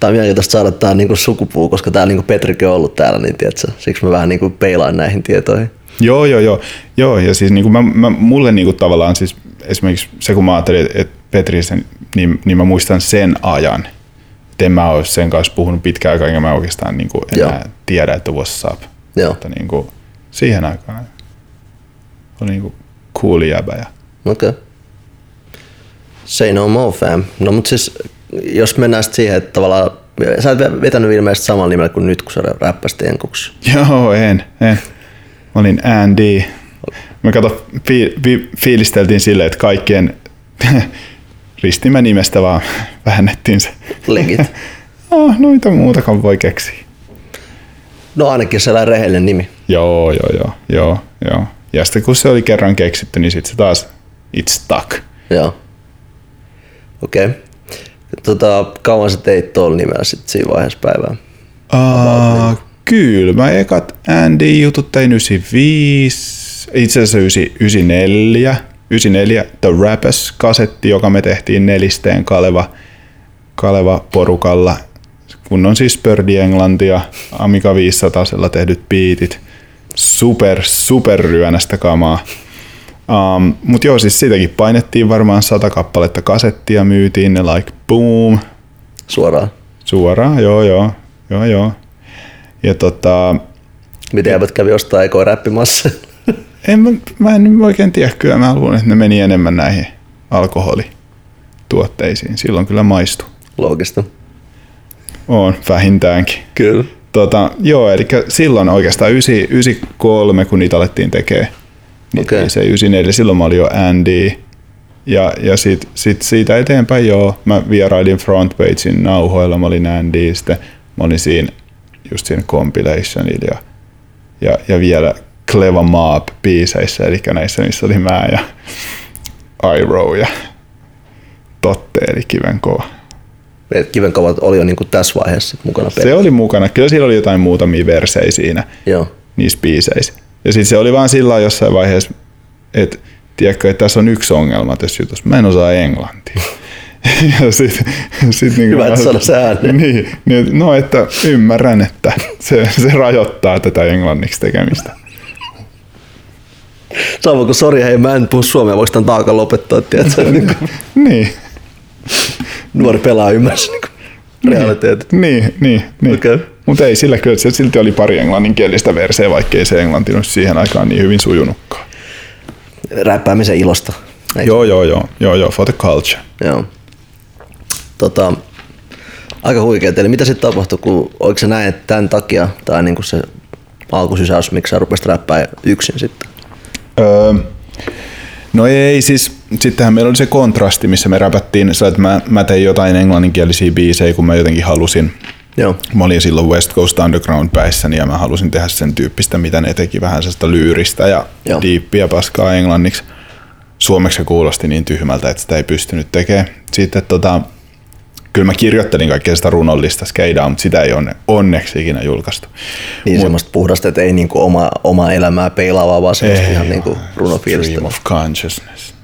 tää on mielenkiintoista saada tää niinku sukupuu, koska täällä niinku Petrikin on ollut täällä, niin tiedätkö, siksi mä vähän niinku peilaan näihin tietoihin. Joo, joo, joo. joo ja siis niin kuin mä, mä, mulle niin kuin tavallaan siis esimerkiksi se, kun mä ajattelin, että Petrisen, niin, niin mä muistan sen ajan. Et en mä ole sen kanssa puhunut pitkään aikaa, enkä mä oikeastaan niin kuin enää Joo. tiedä, että what's up. Joo, Mutta niin kuin, siihen aikaan oli niin kuin cool jäbä. Ja, okei. Okay. Say no more fam. No mut siis, jos mennään siihen, että tavallaan, sä oot vetänyt ilmeisesti samalla nimellä kuin nyt, kun sä räppäsit enkuksi. joo, en, en. Mä olin Andy. Me kato, fi, fi, fiilisteltiin silleen, että kaikkien ristimen nimestä vaan väännettiin se. Legit. Oh, noita muutakaan voi keksiä. No ainakin sellainen rehellinen nimi. Joo, joo, joo, joo, joo. Ja sitten kun se oli kerran keksitty, niin sitten se taas it stuck. Joo. Okei. Okay. Tota, kauan sä teit tuolla nimellä sit siinä vaiheessa päivää? Uh, kyllä, mä ekat Andy-jutut tein 95, itse asiassa 9- 94, 94 The Rappers-kasetti, joka me tehtiin nelisteen Kaleva, Kaleva porukalla, kun on siis Pördi Englantia, Amiga 500 tehdyt biitit, super, super ryönästä kamaa. Um, Mutta joo, siis siitäkin painettiin varmaan sata kappaletta kasettia, myytiin ne like boom, Suoraan. Suoraan, joo joo. Joo joo. Ja tota, Miten jäbät kävi ostaa ekoa räppimassa? En, mä, mä en oikein tiedä, kyllä mä luulen, että ne meni enemmän näihin alkoholituotteisiin. Silloin kyllä maistu. Loogista. On, vähintäänkin. Kyllä. Tota, joo, eli silloin oikeastaan 9, 93, kun niitä alettiin tekemään. Niin Okei. okay. se 94, silloin mä olin jo Andy. Ja, ja sit, sit siitä eteenpäin joo, mä vierailin Frontpagein nauhoilla, mä olin Andy, sitten mä olin siinä just siinä compilationilla ja, ja, ja vielä Cleva Mob biiseissä, eli näissä, missä oli mä ja Iroh ja Totte, eli Kivenkova. Et Kivenkovat oli jo niinku tässä vaiheessa mukana Se oli mukana, kyllä siellä oli jotain muutamia versejä siinä Joo. niissä biiseissä. Ja sitten se oli vaan sillä jossain vaiheessa, että tiedätkö, että tässä on yksi ongelma tässä jutussa. Mä en osaa englantia. Ja sit, sit niin Hyvä, että sano se ääneen. Niin, niin, no että ymmärrän, että se, se rajoittaa tätä englanniksi tekemistä. Sama kuin sori, hei mä en puhu suomea, voiko tämän taakan lopettaa, tiedätkö? Niin kuin Niin, nuori pelaa ymmärsi niin realiteetit. niin, niin. niin. Okei. Mutta ei sillä kyllä, se silti oli pari englanninkielistä verseä, vaikkei se englanti olisi siihen aikaan niin hyvin sujunutkaan. Räppäämisen ilosta. Eikö? Joo, joo, joo, joo, joo, for the culture. Joo. Tota, aika huikea. Eli mitä sitten tapahtui, kun oliko se näin, että tämän takia, tai niin kuin se alkusysäys, miksi sä rupesit räppää yksin sitten? Öö, no ei, siis sittenhän meillä oli se kontrasti, missä me räpättiin, sillä että mä, mä tein jotain englanninkielisiä biisejä, kun mä jotenkin halusin. Joo. Mä olin silloin West Coast Underground päissäni ja mä halusin tehdä sen tyyppistä, mitä ne teki, vähän sellaista lyyristä ja Joo. diippiä paskaa englanniksi. Suomeksi se kuulosti niin tyhmältä, että sitä ei pystynyt tekemään. Sitten tota, kyllä mä kirjoittelin kaikkea sitä runollista skeidaa, mutta sitä ei onne, onneksi ikinä julkaistu. Niin semmoista puhdasta, että ei niinku oma, oma elämää peilaavaa, vaan semmoista Ei, ihan niinku runofiilistä. Stream of consciousness.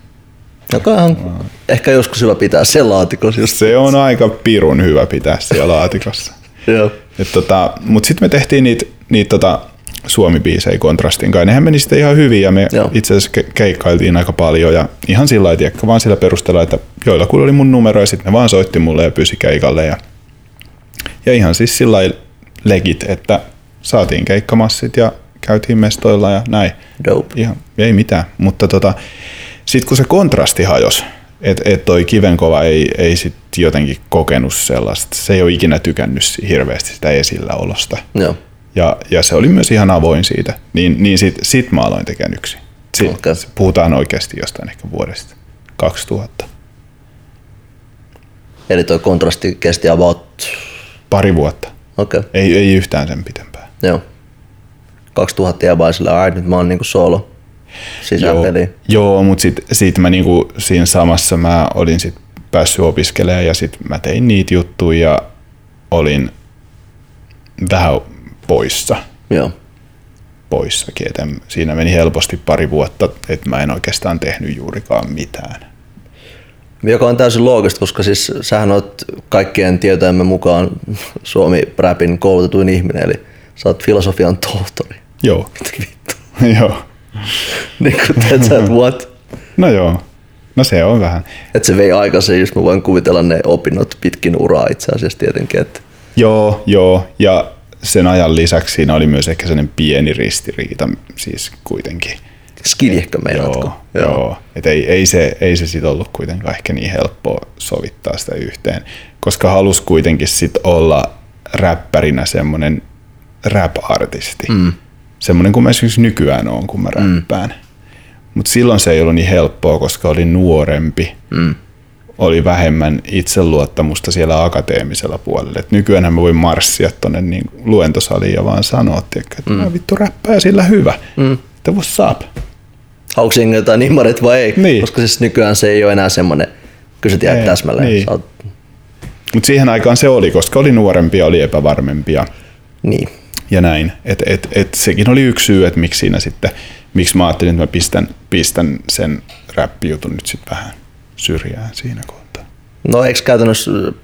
Joka on ehkä joskus hyvä pitää sen laatikossa. Just. Se on aika pirun hyvä pitää siellä laatikossa. Joo. Et tota, Mutta sitten me tehtiin niitä niit tota Suomi-biisejä kontrastin kanssa. Nehän meni sitten ihan hyvin ja me Joo. itse asiassa ke- keikkailtiin aika paljon ja ihan sillä lailla, vaan sillä perusteella, että joillakuilla oli mun numero ja sitten ne vaan soitti mulle ja pyysi keikalle ja, ja ihan siis sillä legit, että saatiin keikkamassit ja käytiin mestoilla ja näin. Dope. Ihan, ei mitään, mutta tota, sitten kun se kontrasti hajosi, että et toi kivenkova ei, ei sit jotenkin kokenut sellaista, se ei ole ikinä tykännyt hirveästi sitä esilläolosta. Joo. Ja, ja se oli myös ihan avoin siitä, niin, niin sit, sit mä aloin tekemään yksin. Si, Okei. Puhutaan oikeasti jostain ehkä vuodesta 2000. Eli toi kontrasti kesti about... Pari vuotta. Okei. Okay. Ei, ei yhtään sen pitempään. Joo. 2000 ja vaan sillä, "Ai, nyt mä oon niinku solo Joo, sisäpeli. joo mutta sitten sit mä niinku, siinä samassa mä olin sit päässyt opiskelemaan ja sitten mä tein niitä juttuja ja olin vähän poissa. Joo. poissakin. Et en, siinä meni helposti pari vuotta, että mä en oikeastaan tehnyt juurikaan mitään. Joka on täysin loogista, koska siis sähän oot kaikkien tietäjämme mukaan Suomi-räpin koulutetuin ihminen, eli sä oot filosofian tohtori. Joo, Mitä vittu? joo. Niin kuin teet sä, että what? No joo, no se on vähän. Että se vei aikansa, jos mä voin kuvitella ne opinnot pitkin uraa itse asiassa tietenkin. Että Joo, joo. Ja sen ajan lisäksi siinä oli myös ehkä sellainen pieni ristiriita siis kuitenkin. skiljekö meinaatko? Joo, joo. joo. Et ei, ei, se, ei se sit ollut kuitenkaan ehkä niin helppoa sovittaa sitä yhteen, koska halus kuitenkin sit olla räppärinä semmoinen rap-artisti. Mm. Semmoinen kuin mä esimerkiksi nykyään on, kun mä räppään. Mm. Mutta silloin se ei ollut niin helppoa, koska olin nuorempi. Mm. Oli vähemmän itseluottamusta siellä akateemisella puolella. Et nykyään mä voin marssia tonne niin luentosaliin ja vaan sanoa, tiedätkö, että mm. mä vittu räppää sillä hyvä. Mm. Että what's up? Haluatko jengi jotain nimarit vai ei? Niin. Koska siis nykyään se ei ole enää semmoinen, kyllä sä tiedät täsmälleen. niin. Oot, Mutta siihen aikaan se oli, koska oli nuorempi ja oli epävarmempi ja, niin. ja näin. Et, et, et sekin oli yksi syy, että miksi siinä sitten, miksi mä ajattelin, että mä pistän, pistän sen räppijutun nyt sitten vähän syrjään siinä kohtaa. No eikö käytännössä äh,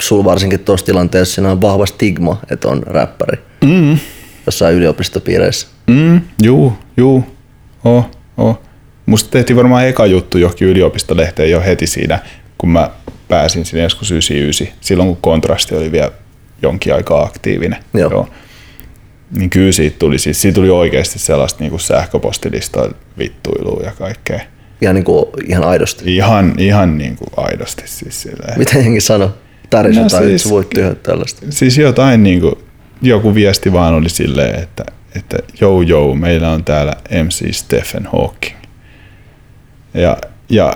sul varsinkin tuossa tilanteessa siinä on vahva stigma, että on räppäri Mm. jossain yliopistopiireissä? Mm, juu, juu, oh, oh. Musta tehtiin varmaan eka juttu johonkin yliopistolehteen jo heti siinä, kun mä pääsin sinne joskus 99, silloin kun kontrasti oli vielä jonkin aikaa aktiivinen. Joo. Niin kyllä siitä tuli, siis siitä tuli oikeasti sellaista niin kuin sähköpostilistoilla vittuilua ja kaikkea. Ihan, niin kuin, ihan aidosti. Ihan, ihan niin kuin aidosti siis silleen. Mitä jengi sano? Täris No jotain, siis- voit tyhjää tällaista. Siis jotain niin kuin, joku viesti vaan oli silleen, että, että jou jou, meillä on täällä MC Stephen Hawking. Ja, ja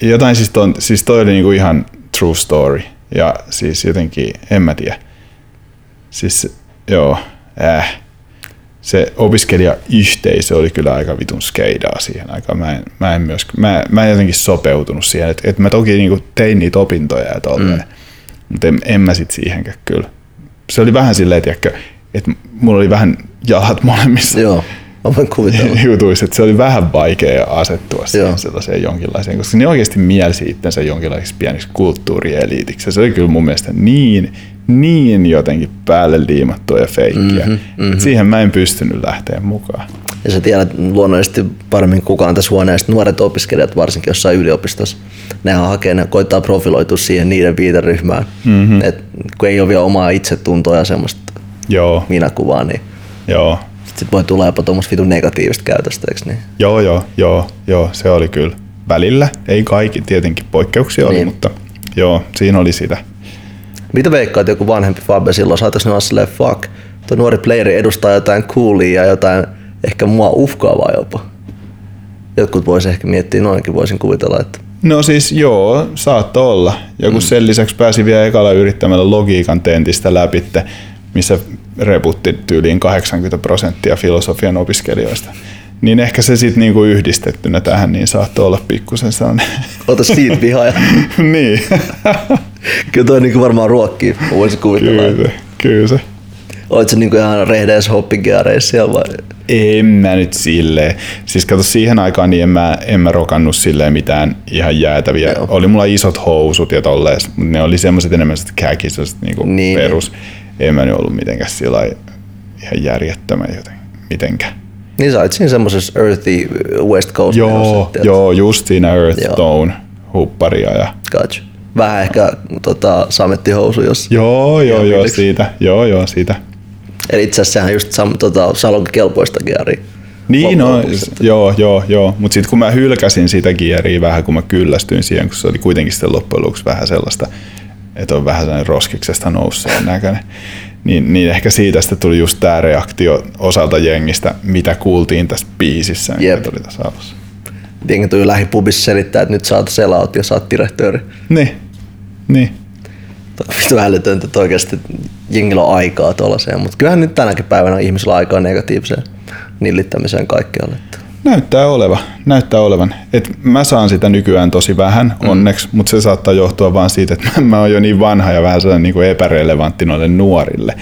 jotain siis, ton, siis toi oli niin kuin ihan true story. Ja siis jotenkin, en mä tiedä. Siis joo, äh. Se opiskelijayhteisö oli kyllä aika vitun skeidaa siihen aikaan. Mä en, mä en, myös, mä, mä en jotenkin sopeutunut siihen. Et, et mä toki niinku tein niitä opintoja ja tolleen. Mm. Mutta en, en mä sit siihenkään kyllä. Se oli vähän silleen, tiedätkö, että mulla oli vähän jalat molemmissa Joo, mä voin kuvitella. jutuissa, että se oli vähän vaikea asettua siihen sellaiseen jonkinlaiseen, koska ne oikeasti mielsi itsensä jonkinlaiseksi pieneksi kulttuurieliitiksi. Se oli kyllä mun mielestä niin, niin jotenkin päälle liimattua ja feikkiä. Mm-hmm, mm-hmm. Siihen mä en pystynyt lähteä mukaan. Ja sä tiedät luonnollisesti paremmin kukaan tässä huoneesta, nuoret opiskelijat varsinkin jossain yliopistossa, nehän hakee, ne koittaa profiloitua siihen niiden viiteryhmään. Mm-hmm. Et kun ei ole vielä omaa itsetuntoa ja semmoista Joo, minäkuvaa, niin joo, sit voi tulla jopa tuommoista vitun negatiivista käytöstä, eikö niin? joo, joo, joo, joo, se oli kyllä. Välillä, ei kaikki, tietenkin poikkeuksia oli, Niin. mutta joo, siinä oli sitä. Mitä veikkaat joku vanhempi Fabe silloin? Saatais ne olla silleen, fuck, tuo nuori playeri edustaa jotain coolia ja jotain ehkä mua uhkaavaa jopa. Jotkut vois ehkä miettiä noinkin, voisin kuvitella, että No siis joo, saattoi olla. Ja kun mm. sen lisäksi pääsi vielä ekalla yrittämällä logiikan tentistä läpi, missä reputti tyyliin 80 prosenttia filosofian opiskelijoista. Niin ehkä se sitten niinku yhdistettynä tähän, niin saattoi olla pikkusen sellainen. ota siitä vihaa ja niin, kyllä toi niinku varmaan ruokkii, voisin kuvitella. kyllä se. Kyllä se. Olit se niinku ihan rehdeis hoppigeareissa siellä vai? En mä nyt silleen. Siis kato siihen aikaan niin en mä, en mä rokannut silleen mitään ihan jäätäviä. Joo. Oli mulla isot housut ja tolleen, mutta ne oli semmoiset enemmän sit käkiset niinku Niin. niin. perus. En mä nyt ollut mitenkään sillä ihan järjettömän joten mitenkään. Niin sä olit siinä semmosessa earthy West Coast Joo, tiedät? joo, just siinä Earth Joo. Tone hupparia ja Gotcha. Vähän ehkä tota, samettihousu, jos... Joo, joo, joo, siitä. Joo, joo, siitä. Eli itse asiassa sehän just sam, tota, salonkikelpoista gearia. Niin, no, lopuksi. joo, joo, joo. Mutta sitten kun mä hylkäsin sitä kieriä vähän, kun mä kyllästyin siihen, kun se oli kuitenkin sitten loppujen lopuksi vähän sellaista, että on vähän sellainen roskiksesta nousseen näköinen, niin, niin ehkä siitä sitten tuli just tämä reaktio osalta jengistä, mitä kuultiin tässä biisissä, mikä Jep. tuli tässä alussa. Jengi tuli lähipubissa selittää, että nyt saat selaut ja saat direktööri. Niin, niin. Vittu älytöntä, että oikeasti jengillä on aikaa tuollaiseen, mutta kyllähän nyt tänäkin päivänä ihmisillä on aikaa negatiiviseen nillittämiseen kaikkialle. että- Näyttää oleva, näyttää olevan. Et mä saan sitä nykyään tosi vähän mm. onneksi, mutta se saattaa johtua vaan siitä, että mä, oon jo niin vanha ja vähän sellainen niin kuin epärelevantti noille nuorille.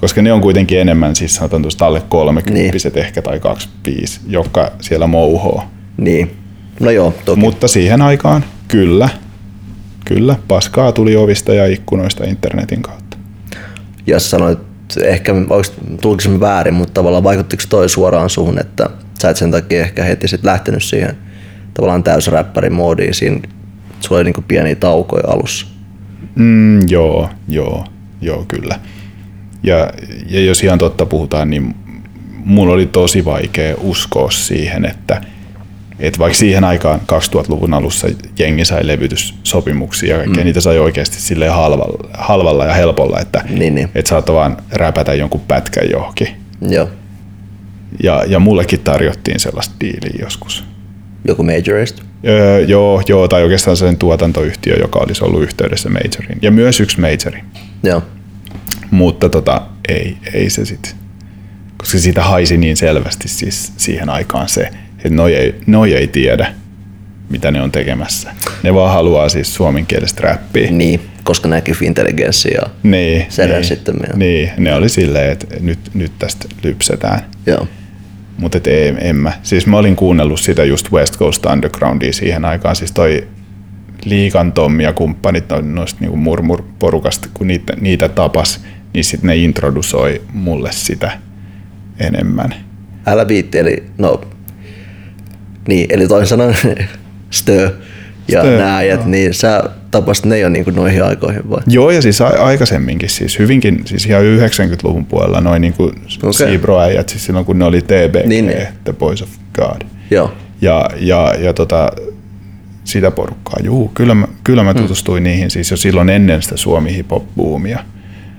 Koska ne on kuitenkin enemmän, siis sanotaan tuosta alle 30 niin. ehkä tai 25, jotka siellä mouhoo. Niin. No joo, toki. Mutta siihen aikaan, kyllä, kyllä, paskaa tuli ovista ja ikkunoista internetin kautta. Ja sä sanoit, ehkä tulkisimme väärin, mutta tavallaan vaikuttiko toi suoraan suhun, että sä et sen takia ehkä heti sit lähtenyt siihen tavallaan täysräppärin moodiin, siinä sulla oli niinku pieniä taukoja alussa. Mm, joo, joo, joo, kyllä. Ja, ja jos ihan totta puhutaan, niin mulla oli tosi vaikea uskoa siihen, että, että vaikka siihen aikaan 2000-luvun alussa jengi sai levytyssopimuksia ja kaikkea, mm. niitä sai oikeasti silleen halvalla, halvalla ja helpolla, että, niin, niin. että saattoi vaan räpätä jonkun pätkän johonkin. Joo. Ja, ja mullekin tarjottiin sellaista diiliä joskus. Joku majorista? Öö, joo, joo, tai oikeastaan sen tuotantoyhtiö, joka olisi ollut yhteydessä majorin. Ja myös yksi majori. Joo. Mutta tota, ei, ei se sitten. Koska siitä haisi niin selvästi siis siihen aikaan se, että noi ei, noi ei tiedä, mitä ne on tekemässä. Ne vaan haluaa siis suomenkielistä räppiä. Niin, koska näki intelligenssi ja niin, niin, sitten. Niin, ne oli silleen, että nyt, nyt tästä lypsetään. Joo. Mutta ei, en mä. Siis mä olin kuunnellut sitä just West Coast Undergroundia siihen aikaan. Siis toi Liikan Tommi ja kumppanit noista niinku murmurporukasta, kun niitä, niitä tapas, niin sitten ne introdusoi mulle sitä enemmän. Älä viitti, eli no, niin, eli toisin sanoen stö ja Stö, nääjät, niin sä tapasit ne jo niin kuin noihin aikoihin vai? Joo, ja siis aikaisemminkin, siis hyvinkin, siis ihan 90-luvun puolella noin niin kuin okay. Siibro-äijät, siis silloin kun ne oli TBG, niin, niin. The Boys of God. Joo. Ja, ja, ja tota, sitä porukkaa, juu, kyllä mä, kyllä mä hmm. tutustuin hmm. niihin siis jo silloin ennen sitä Suomi hip-hop-boomia.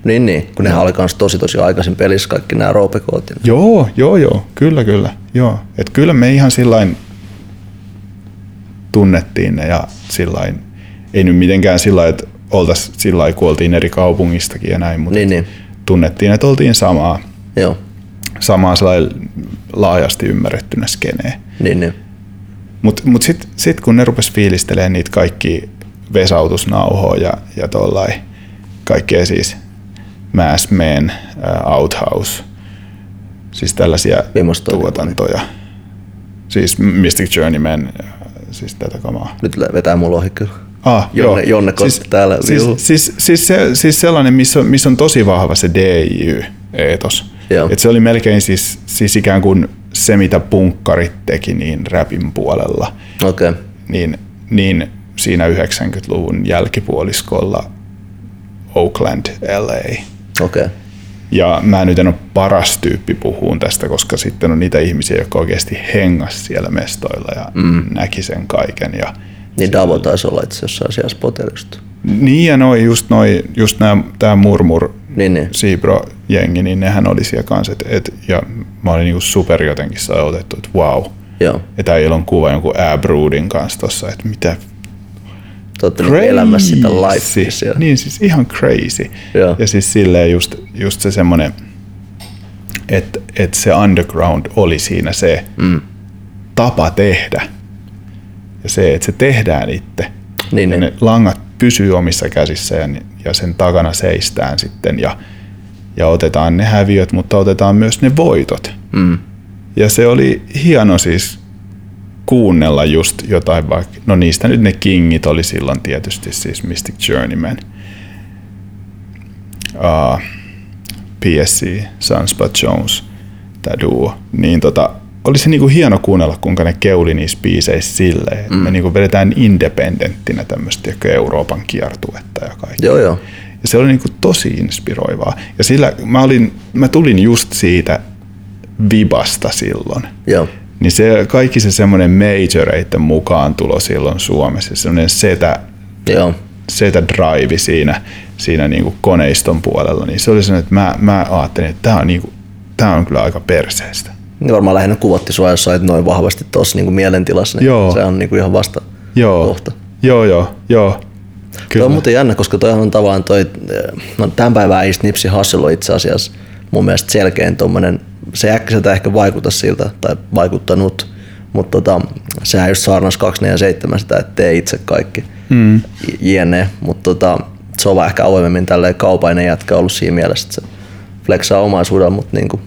Niin, niin, kun nehän oli kans tosi tosi aikaisin pelissä kaikki nämä roopekoot. Joo, joo, joo, kyllä, kyllä. Joo. Et kyllä me ihan sillain tunnettiin ne ja sillain, ei nyt mitenkään sillä että oltaisiin sillä kun oltiin eri kaupungistakin ja näin, mutta niin, niin. tunnettiin, että oltiin samaa, Joo. samaa laajasti ymmärrettynä skeneen. Niin, niin. Mutta mut sitten sit kun ne rupes fiilistelemään niitä kaikki vesautusnauhoja ja, ja tollai, kaikkea siis Mass Man, uh, Outhouse, siis tällaisia tuotantoja. Siis Mystic Journeyman, siis tätä kamaa. Nyt vetää mulla ohi kyllä. Ah, Jonne, joo. Jonne siis, täällä. Siis, siis, siis, se, siis sellainen, missä on, missä on tosi vahva se DIY-eetos. Et se oli melkein siis, siis ikään kuin se, mitä punkkarit teki niin rapin puolella. Okay. Niin, niin siinä 90-luvun jälkipuoliskolla Oakland, LA. Okay. Ja mä nyt en ole paras tyyppi puhuun tästä, koska sitten on niitä ihmisiä, jotka oikeasti hengas siellä mestoilla ja mm. näki sen kaiken. Ja niin Davo taisi olla itse jossain siellä spotelista. Niin ja noi, just, noi, just nämä, tämä Murmur, niin, niin. Siibro-jengi, niin nehän oli siellä kanssa. Et, et, ja mä olin niinku super jotenkin otettu, että wow. Joo. Ja täällä on kuva jonkun Abroodin kanssa tossa, että mitä te olette niin elämässä sitä lifea Niin siis ihan crazy. Joo. Ja siis silleen just, just se semmoinen, että et se underground oli siinä se mm. tapa tehdä. Ja se, että se tehdään itse. Niin, ja niin. ne langat pysyy omissa käsissä ja, ja sen takana seistään sitten ja, ja otetaan ne häviöt, mutta otetaan myös ne voitot. Mm. Ja se oli hieno siis kuunnella just jotain vaikka, no niistä nyt ne kingit oli silloin tietysti siis Mystic Journeyman, uh, PSC, Sunspot Jones, tämä duo, niin tota, oli se niinku hieno kuunnella, kuinka ne keuli niissä biiseissä silleen, että mm. me niinku vedetään independenttinä tämmöistä Euroopan kiertuetta ja kaikkea. Joo, joo. Ja se oli niinku tosi inspiroivaa. Ja sillä mä, olin, mä tulin just siitä vibasta silloin. Joo niin se, kaikki se semmoinen majoreiden mukaan tulo silloin Suomessa, semmoinen setä, Joo. setä drive siinä, siinä niin kuin koneiston puolella, niin se oli sellainen, että mä, mä ajattelin, että tämä on, niin kuin, tämä on kyllä aika perseestä. Niin varmaan lähinnä kuvatti sua, jos sait noin vahvasti tuossa niin mielentilassa, niin joo. se on niin kuin ihan vasta joo. kohta. Joo, joo, joo. Kyllä. Tuo on muuten jännä, koska toihan on tavallaan toi, no tämän päivän East Nipsi on itse asiassa mun mielestä selkeän tuommoinen se äkkiseltä ehkä vaikuta siltä, tai vaikuttanut, mutta tota, sehän just saarnas 247 sitä, että tee itse kaikki mm. jne, mutta tota, se on ehkä avoimemmin tälleen kaupainen jätkä ollut siinä mielessä, että se flexaa omaisuudella, mutta niinku,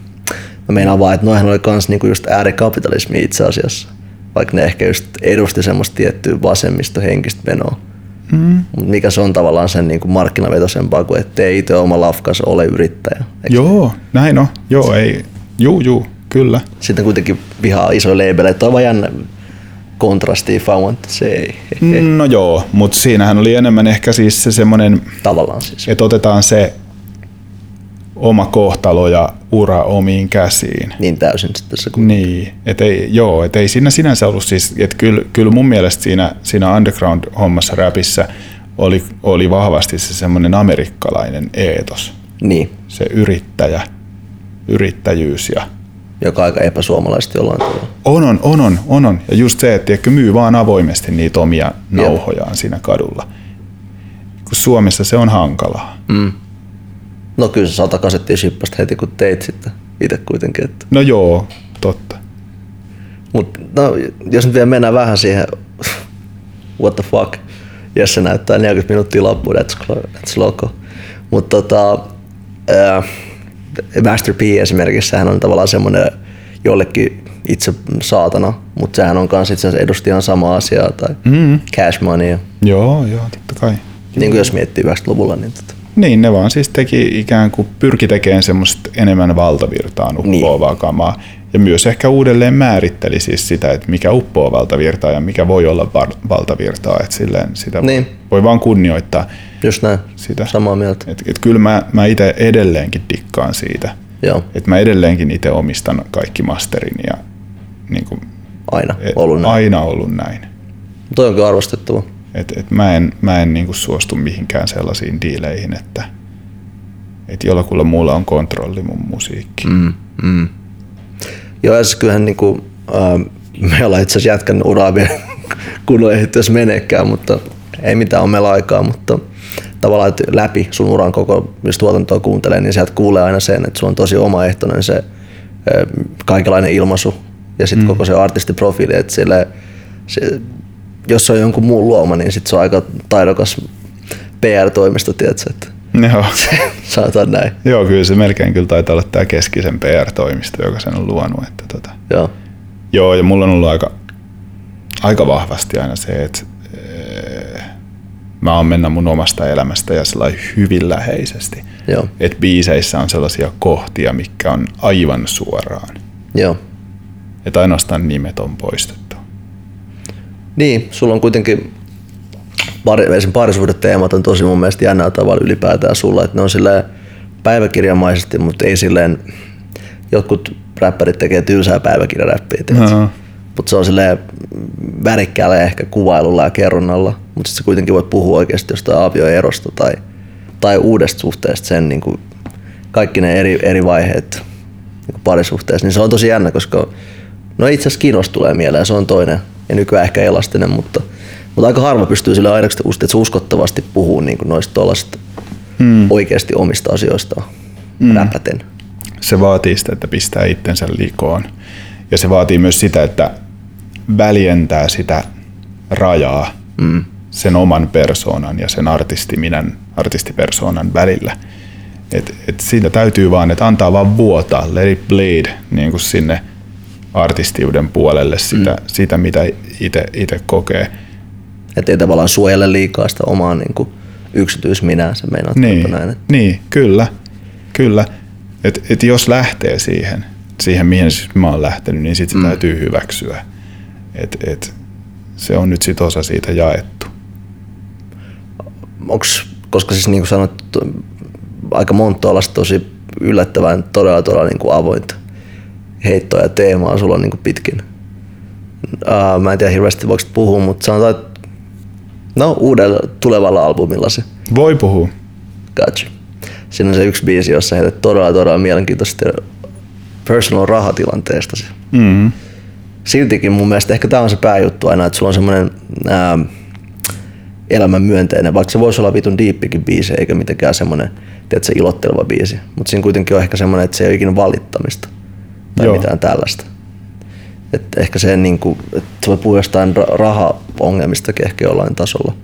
mä meinaan vaan, että noihän oli kans niinku just äärikapitalismi itse asiassa. Vaikka ne ehkä just edusti semmoista tiettyä vasemmistohenkistä menoa. Mm. Mikä se on tavallaan sen niinku markkinavetoisempaa kuin ettei itse oma lafkas ole yrittäjä. Eikö? Joo, näin on. Joo, ei. Juu, juu, kyllä. Sitten kuitenkin vihaa isoja leibeleitä. On vaan jännä kontrasti, if I want to say. No joo, mutta siinähän oli enemmän ehkä siis se semmoinen, Tavallaan siis. että otetaan se oma kohtalo ja ura omiin käsiin. Niin täysin sitten se. Kun... Niin, et ei, joo, et ei siinä sinänsä ollut siis, että kyllä, kyllä mun mielestä siinä, siinä underground-hommassa räpissä oli, oli vahvasti se semmoinen amerikkalainen eetos, Niin, se yrittäjä, yrittäjyys ja joka aika epäsuomalaisesti jollain tavalla. on, on, on, on, on, on. Ja just se, että tiedätkö, myy vaan avoimesti niitä omia nauhojaan siinä kadulla. Kun Suomessa se on hankalaa. Mm. No kyllä se sata kasettia shippasta heti kun teit sitten itse kuitenkin. Että. No joo, totta. Mut, no, jos nyt vielä mennään vähän siihen, what the fuck, Jesse näyttää 40 minuuttia loppuun, that's, that's loco. Mutta tota, äh, Master P esimerkiksi, sehän on tavallaan semmoinen jollekin itse saatana, mutta sehän on kanssa itse asiassa edusti ihan sama asiaa, tai mm. cash money. Joo, joo, totta kai. Niin kuin jos miettii 90-luvulla, niin tota, Niin, ne vaan siis teki ikään kuin pyrki tekemään semmoista enemmän valtavirtaan uppoavaa niin. kamaa. Ja myös ehkä uudelleen määritteli siis sitä, että mikä uppoaa valtavirtaa ja mikä voi olla var- valtavirtaa. Että silleen sitä Niin. voi vaan kunnioittaa. just näin, Sitä. samaa mieltä. Et, et kyllä mä, mä itse edelleenkin dikkaan siitä. Joo, Että mä edelleenkin itse omistan kaikki masterin ja niin kuin, aina ollut näin. aina ollut näin. Toi onkin arvostettava. Et, et mä en, mä en niinku suostu mihinkään sellaisiin diileihin, että et jollakulla muulla on kontrolli mun musiikki. Mm. Joo, ja siis kyllähän niinku, äh, me ollaan itse asiassa jätkän uraa vielä kunnolla ehditty jos meneekään, mutta ei mitään on meillä aikaa, mutta tavallaan että läpi sun uran koko, jos tuotantoa kuuntelee, niin sieltä kuulee aina sen, että sulla on tosi omaehtoinen se äh, kaikenlainen ilmaisu ja sitten mm. koko se artistiprofiili, että sille, se, jos se on jonkun muun luoma, niin sitten se on aika taidokas PR-toimisto, tiedätkö, että Joo. sanotaan näin. Joo, kyllä se melkein kyllä taitaa olla tämä keskisen PR-toimisto, joka sen on luonut. Että tota. Joo, Joo, ja mulla on ollut aika, aika vahvasti aina se, että eh, mä oon mennä mun omasta elämästä ja sellainen hyvin läheisesti. joo, Että biiseissä on sellaisia kohtia, mikä on aivan suoraan. joo. Että ainoastaan nimet on poistettu. Niin, sulla on kuitenkin pari, parisuhdeteemat on tosi mun mielestä jännällä tavalla ylipäätään sulla, että ne on silleen päiväkirjamaisesti, mutta ei silleen, jotkut räppärit tekee tylsää päiväkirjaräppiä, Joo. mutta se on silleen värikkäällä ehkä kuvailulla ja kerronnalla, mutta sitten sä kuitenkin voit puhua oikeasti jostain avioerosta tai, tai uudesta suhteesta sen niin kuin kaikki ne eri, eri vaiheet niin parisuhteessa, niin se on tosi jännä, koska no itse asiassa kiinnos tulee mieleen, se on toinen ja nykyään ehkä elastinen, mutta, mutta aika harva pystyy sille aidosti että se uskottavasti puhuu niin kuin noista tuollaisista mm. oikeasti omista asioista mm. räpäten. se vaatii sitä, että pistää itsensä likoon. Ja se vaatii myös sitä, että väljentää sitä rajaa mm. sen oman persoonan ja sen artistiminän, artistipersoonan välillä. Et, et siitä täytyy vaan, että antaa vaan vuotaa, let it bleed niin kuin sinne artistiuden puolelle sitä, mm. sitä mitä itse kokee. Että ei tavallaan suojele liikaa sitä omaa niin kuin yksityisminää, se meinaat Niin, näin. Että, niin kyllä, kyllä. Et, et jos lähtee siihen, siihen mihin siis mä oon lähtenyt, niin sit se mm. täytyy hyväksyä. Et, et, se on nyt sit osa siitä jaettu. onks, koska siis niin kuin sanot, aika monta tosi yllättävän todella todella niin kuin avointa heittoa ja teemaa sulla on niin pitkin. Uh, mä en tiedä hirveästi voiko puhua, mutta sanotaan, että no uudella tulevalla albumilla se. Voi puhua. Gotcha. Siinä on se yksi biisi, jossa heität todella todella mielenkiintoista personal rahatilanteesta. Mm-hmm. Siltikin mun mielestä ehkä tämä on se pääjuttu aina, että sulla on semmoinen elämän myönteinen, vaikka se voisi olla vitun diippikin biisi, eikä mitenkään semmoinen, tiedätkö, ilotteleva biisi. Mutta siinä kuitenkin on ehkä semmoinen, että se ei ole ikinä valittamista tai Joo. Mitään tällaista. Et ehkä se, niin kuin, että se voi puhua jostain ra- rahaongelmistakin ehkä jollain tasolla,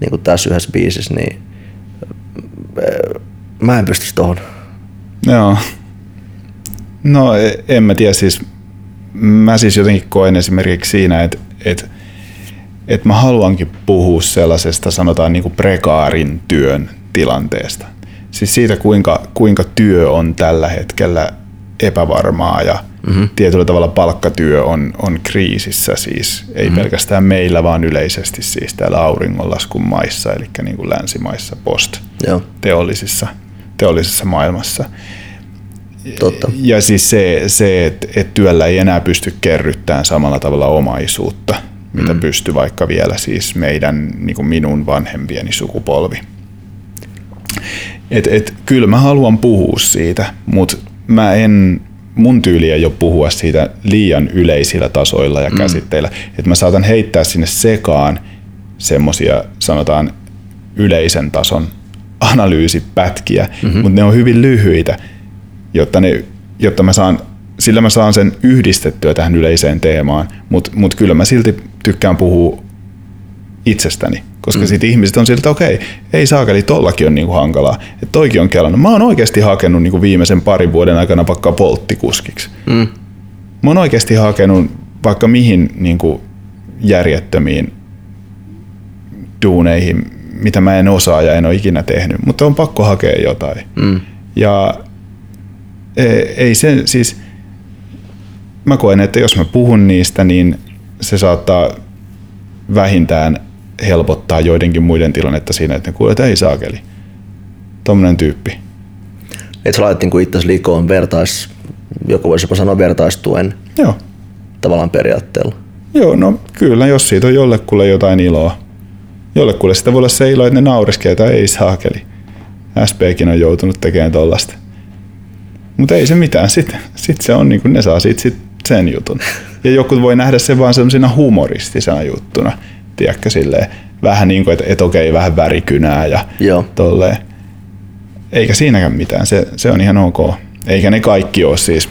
niin kuin tässä yhdessä biisissä, niin ää, mä en pystyisi tohon. Joo. No e- en mä tiedä siis, mä siis jotenkin koen esimerkiksi siinä, että, että, että mä haluankin puhua sellaisesta sanotaan niin kuin prekaarin työn tilanteesta. Siis siitä, kuinka, kuinka työ on tällä hetkellä epävarmaa ja mm-hmm. tietyllä tavalla palkkatyö on, on kriisissä siis, ei mm-hmm. pelkästään meillä, vaan yleisesti siis täällä auringonlaskun maissa, eli niin kuin länsimaissa post-teollisissa teollisessa maailmassa. Totta. Ja siis se, se että et työllä ei enää pysty kerryttämään samalla tavalla omaisuutta, mitä mm. pystyy vaikka vielä siis meidän, niin kuin minun vanhempieni sukupolvi. Et, et, kyllä mä haluan puhua siitä, mutta mä en, mun tyyli ei ole puhua siitä liian yleisillä tasoilla ja mm. käsitteillä. Että mä saatan heittää sinne sekaan semmosia sanotaan yleisen tason analyysipätkiä, mm-hmm. mutta ne on hyvin lyhyitä, jotta, ne, jotta mä saan, sillä mä saan sen yhdistettyä tähän yleiseen teemaan, mutta mut kyllä mä silti tykkään puhua itsestäni, koska mm. sitten ihmiset on siltä, okei, okay, ei saakeli, tollakin on niinku hankalaa, että toikin on kelannut. Mä oon oikeasti hakenut niinku viimeisen parin vuoden aikana vaikka polttikuskiksi. Mm. Mä oon oikeasti hakenut vaikka mihin niinku järjettömiin duuneihin, mitä mä en osaa ja en ole ikinä tehnyt, mutta on pakko hakea jotain. Mm. Ja ei, ei se siis, mä koen, että jos mä puhun niistä, niin se saattaa vähintään helpottaa joidenkin muiden tilannetta siinä, että ne kuulee, että ei saakeli. Tuommoinen tyyppi. Et sä laitat niin itse likoon vertais, joku voisi jopa sanoa vertaistuen Joo. tavallaan periaatteella. Joo, no kyllä, jos siitä on jollekulle jotain iloa. Jollekulle sitä voi olla se ilo, että ne nauriskee tai ei saakeli. SPkin on joutunut tekemään tollasta. Mutta ei se mitään, sitten sit se on niin kuin ne saa siitä sit sen jutun. Ja joku voi nähdä sen vaan sellaisena humoristisena juttuna tiedätkö, silleen, vähän niin kuin, että, että okei, vähän värikynää ja Joo. tolleen. Eikä siinäkään mitään, se, se on ihan ok. Eikä ne kaikki ole siis,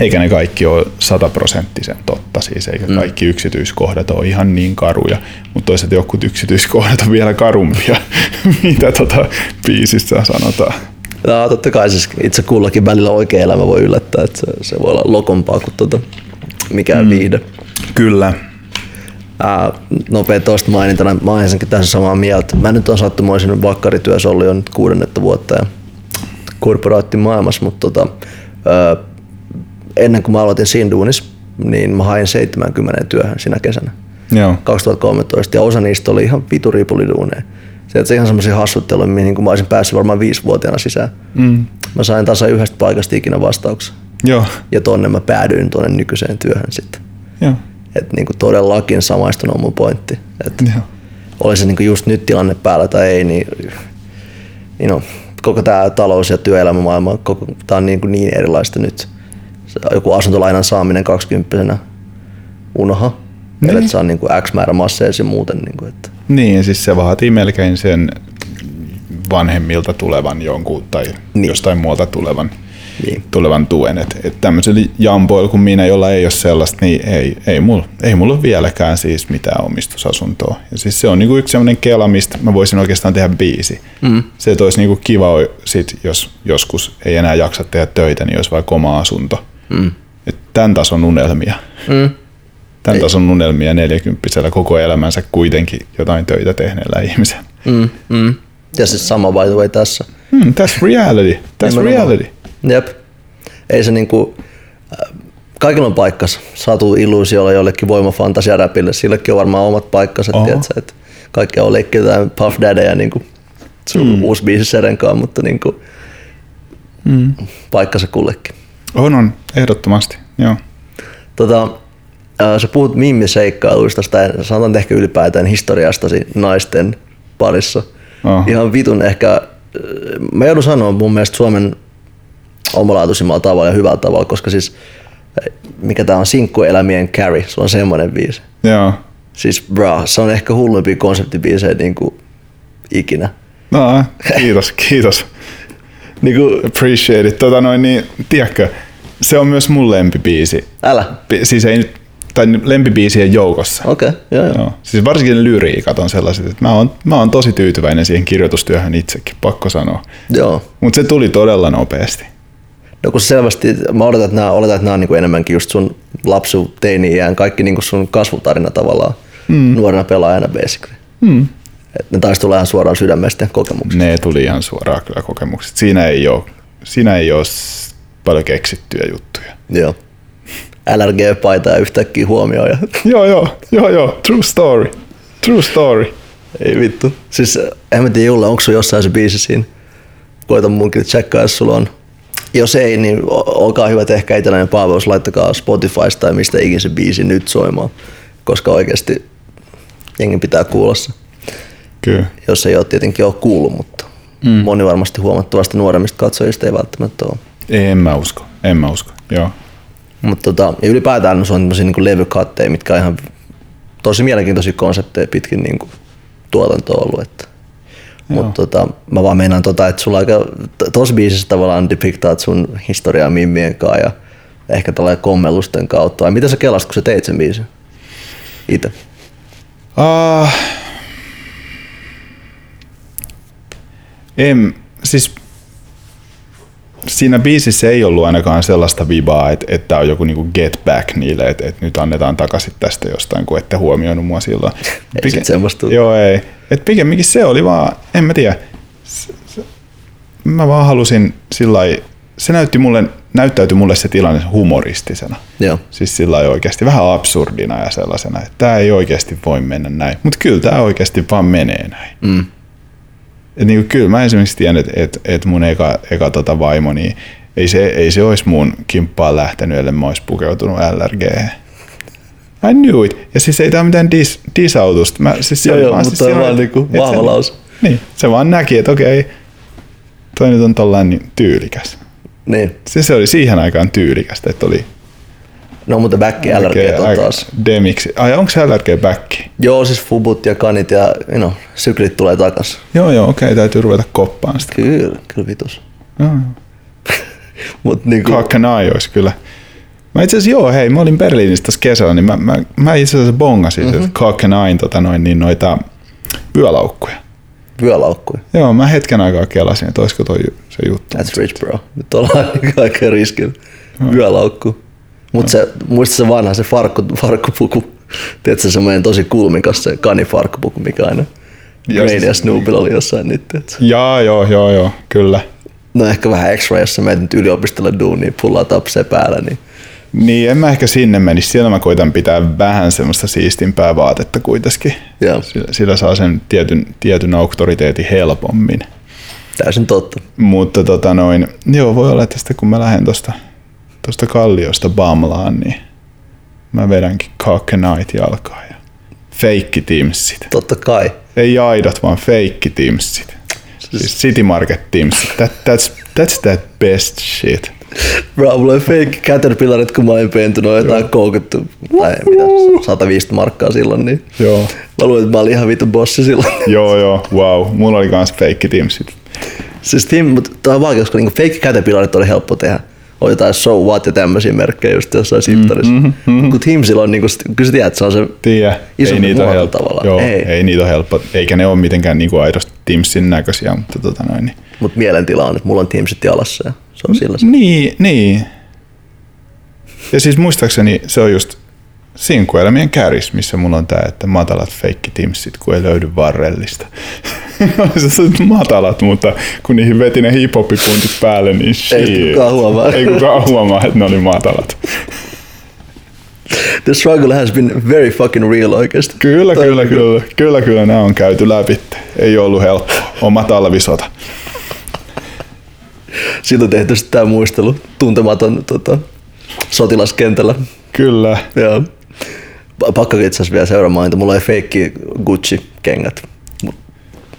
eikä ne kaikki ole sataprosenttisen totta siis, eikä mm. kaikki yksityiskohdat ole ihan niin karuja, mutta toisaalta jotkut yksityiskohdat on vielä karumpia, mitä tota biisissä sanotaan. No, totta kai siis itse kullakin välillä oikea elämä voi yllättää, että se, se voi olla lokompaa kuin tota, mikään mm. viihde. Kyllä. Ää, nopea toista mainintana, mä oon ensinnäkin tässä samaa mieltä. Mä nyt on sattumoisin vakkarityössä ollut jo nyt kuudennetta vuotta ja korporaattimaailmassa, mutta tota, ää, ennen kuin mä aloitin siinä duunis, niin mä hain 70 työhön sinä kesänä. Joo. 2013 ja osa niistä oli ihan vitu ripuliduuneja. Se, että se ihan semmoisia hassutteluja, mihin mä olisin päässyt varmaan viisivuotiaana sisään. Mm. Mä sain tasa yhdestä paikasta ikinä vastauksen. Joo. Ja tonne mä päädyin tuonne nykyiseen työhön sitten. Joo. Että niinku todellakin samaistunut on mun pointti. Että oli se niinku just nyt tilanne päällä tai ei, niin, niin no, koko tämä talous- ja työelämämaailma, koko, tää on niinku niin erilaista nyt. Joku asuntolainan saaminen 20 unoha. Niin. Että saa niinku X määrä masseja ja muuten. Niinku, että. Niin, siis se vaatii melkein sen vanhemmilta tulevan jonkun tai niin. jostain muualta tulevan niin. tulevan tuen. Että et tämmöisellä jampoilla kuin minä, jolla ei ole sellaista, niin ei, ei, mulla, ei mulla ole vieläkään siis mitään omistusasuntoa. Ja siis se on niinku yksi sellainen kela, mistä mä voisin oikeastaan tehdä biisi. Mm. Se, että olisi niinku kiva, sit, jos joskus ei enää jaksa tehdä töitä, niin olisi vaikka oma asunto. Mm. Et tämän tason unelmia. Mm. Tämän ei. tason unelmia neljäkymppisellä koko elämänsä kuitenkin jotain töitä tehneellä ihmisellä. Mm, mm. Ja siis sama by the way tässä. Mm, that's reality. That's reality. Jep. Ei se niinku, äh, kaikilla on paikkas. Satu illuusiolla jollekin voimafantasiaräpille. Sillekin on varmaan omat paikkansa, tiedätkö, että kaikki on leikkiä jotain Puff Daddyja niin kuin sun mm. uusi biisi Serenkaan, mutta niin kuin, mm. paikkansa kullekin. On, on, ehdottomasti, joo. Tota, äh, sä puhut mimmiseikkailuista tai sanotaan ehkä ylipäätään historiastasi naisten parissa. Oh. Ihan vitun ehkä, äh, mä joudun sanoa mun mielestä Suomen omalaatuisimmalla tavalla ja hyvällä tavalla, koska siis mikä tää on, sinkkuelämien carry, se on semmoinen biisi. Joo. Siis bra, se on ehkä hulluimpia konseptibiisejä niin kuin ikinä. No, kiitos, kiitos. niin kuin, appreciate it. Tota noin, niin, tiedätkö, se on myös mun lempibiisi. Älä. Siis ei nyt, tai lempibiisien joukossa. Okei, okay, joo, joo. Joo. Siis varsinkin lyriikat on sellaiset, että mä oon, mä oon tosi tyytyväinen siihen kirjoitustyöhön itsekin, pakko sanoa. joo. Mutta se tuli todella nopeasti. No kun selvästi, mä odotan, että nämä, oletan, että nämä on niin kuin enemmänkin just sun lapsu, teini-iän, kaikki niin kuin sun kasvutarina tavallaan mm. nuorena pelaajana basically. Mm. Et ne taisi tulla ihan suoraan sydämestä kokemuksia. Ne tuli ihan suoraan kyllä kokemukset. Siinä ei ole, siinä ei ole paljon keksittyjä juttuja. Joo. LRG-paita ja yhtäkkiä huomioon. Ja... joo, joo, joo, joo, true story. True story. Ei vittu. Siis en mä tiedä Julle, onko sun jossain se biisi siinä? Koita munkin tsekkaa, jos sulla on. Jos ei, niin olkaa hyvät ehkä itsenäinen palvelus, laittakaa Spotifysta tai mistä ikinä se biisi nyt soimaan. Koska oikeasti jengi pitää kuulla se. Kyllä. Jos ei ole tietenkin ole kuullut, mutta mm. moni varmasti huomattavasti nuoremmista katsojista ei välttämättä ole. Ei, en mä usko, en mä usko, joo. Mutta tota, ja ylipäätään se on tämmöisiä niin levykatteja, mitkä on ihan tosi mielenkiintoisia konsepteja pitkin niin kuin tuotantoa ollut. Että. Mutta tota, mä vaan meinaan, tota, että sulla aika, tossa biisissä tavallaan depiktaat sun historiaa mimmien kanssa ja ehkä tällainen kommellusten kautta. Vai mitä sä kelasit, kun sä teit sen biisin? Itse. Uh, en, siis siinä biisissä ei ollut ainakaan sellaista vibaa, että, että on joku niinku get back niille, että, että nyt annetaan takaisin tästä jostain, kun ette huomioinut mua silloin. Ei sit semmoista. Joo, ei. Et pikemminkin se oli vaan, en mä tiedä. Se, se, mä vaan halusin sillä se näytti mulle, näyttäytyi mulle se tilanne humoristisena. Joo. Siis sillä oikeasti vähän absurdina ja sellaisena, että tämä ei oikeasti voi mennä näin. Mutta kyllä tämä oikeasti vaan menee näin. Mm. Et niinku, kyllä mä esimerkiksi tiedän, että et, et mun eka, eka tota vaimo, niin ei se, ei se olisi mun kimppaan lähtenyt, ellei mä olisi pukeutunut LRG. I knew it. Ja siis ei tää mitään dis, disautusta. Mä, siis se Joo, joo, vaan mutta siis on vaan niinku vahva se- lause. Niin, se vaan näki, että okei, toi nyt on tollain niin tyylikäs. Niin. Se, se oli siihen aikaan tyylikästä, että oli No mutta back LRG on taas. demiksi. Ai onko se LRG back? Joo, siis fubut ja kanit ja you know, syklit tulee takas. Joo, joo, okei, täytyy ruveta koppaan sitä. Kyllä, kyllä vitus. Joo, joo. Mut niinku, Kakkanai olisi kyllä. Mä itse asiassa joo, hei, mä olin Berliinissä tässä kesällä, niin mä, mä, mä itse asiassa bongasin mm-hmm. että Kakkenain tota noin, niin noita vyölaukkuja. vyölaukkuja. Joo, mä hetken aikaa kelasin, että olisiko toi se juttu. That's rich bro. Nyt ollaan aika riskillä. Vyölaukku. Mut se, muista se vanha se farkku, farkkupuku. Tiedätkö semmoinen tosi kulmikas se kanifarkkupuku, mikä aina Joo, Rain siis- ja Snoopilla oli jossain nyt. Jaa, joo, joo, joo, kyllä. No ehkä vähän extra, jos sä menet nyt yliopistolle duuniin, pullaa se päällä, niin Niin, en mä ehkä sinne menisi. Siellä mä koitan pitää vähän semmoista siistimpää vaatetta kuitenkin. Joo. Sillä, sillä saa sen tietyn, tietyn auktoriteetin helpommin. täysin totta. Mutta tota noin, joo, voi olla, että sitten kun mä lähden tosta, tosta kalliosta Bamlaan, niin mä vedänkin Kakkenait jalkaan ja feikki timsit. Totta kai. Ei aidot, vaan feikki timsit. Siis City Market timsit. That, that's, that's that best shit. Bro, mulla oli fake caterpillarit, kun mä olin pentynyt jotain koukuttu, tai mitä, 150 markkaa silloin, niin Joo. mä luulen, että mä olin ihan vitu bossi silloin. Joo, joo, wow. Mulla oli kans feikki timsit. siis Tim, mutta tää on vaikea, koska niinku fake caterpillarit oli helppo tehdä. On jotain so what ja tämmöisiä merkkejä just jossain siftarissa. Mm, mm, mm. Kun Timsillä on niinku, kyllä sä tiedät, että se on se Tiedä, Isompi ei niitä muoto helppo. tavallaan. Joo, Ei. ei. niitä ole helppo. Eikä ne ole mitenkään niinku aidosti Timsin näköisiä, mutta tota noin. Niin. Mut mielentila on, että mulla on Teamsit jalassa ja se on sillä se. Niin, niin. Ja siis muistaakseni se on just sinkuelämien kääris, missä mulla on tää, että matalat feikki timsit, kun ei löydy varrellista. se on matalat, mutta kun niihin veti ne hip-hoppipuntit päälle, niin shit. Ei kukaan huomaa. Ei kukaan huomaa, että ne oli matalat. The struggle has been very fucking real oikeesti. Kyllä, Toi kyllä, on kyllä. Kyllä, kyllä, nämä on käyty läpi. Ei ollut helppo. Oma talvisota. Siitä on tehty sitten tää muistelu, tuntematon tota, sotilaskentällä. Kyllä. Joo. Pa- Pakko itse asiassa vielä seuraamaan, mainita. Mulla oli feikki Gucci-kengät.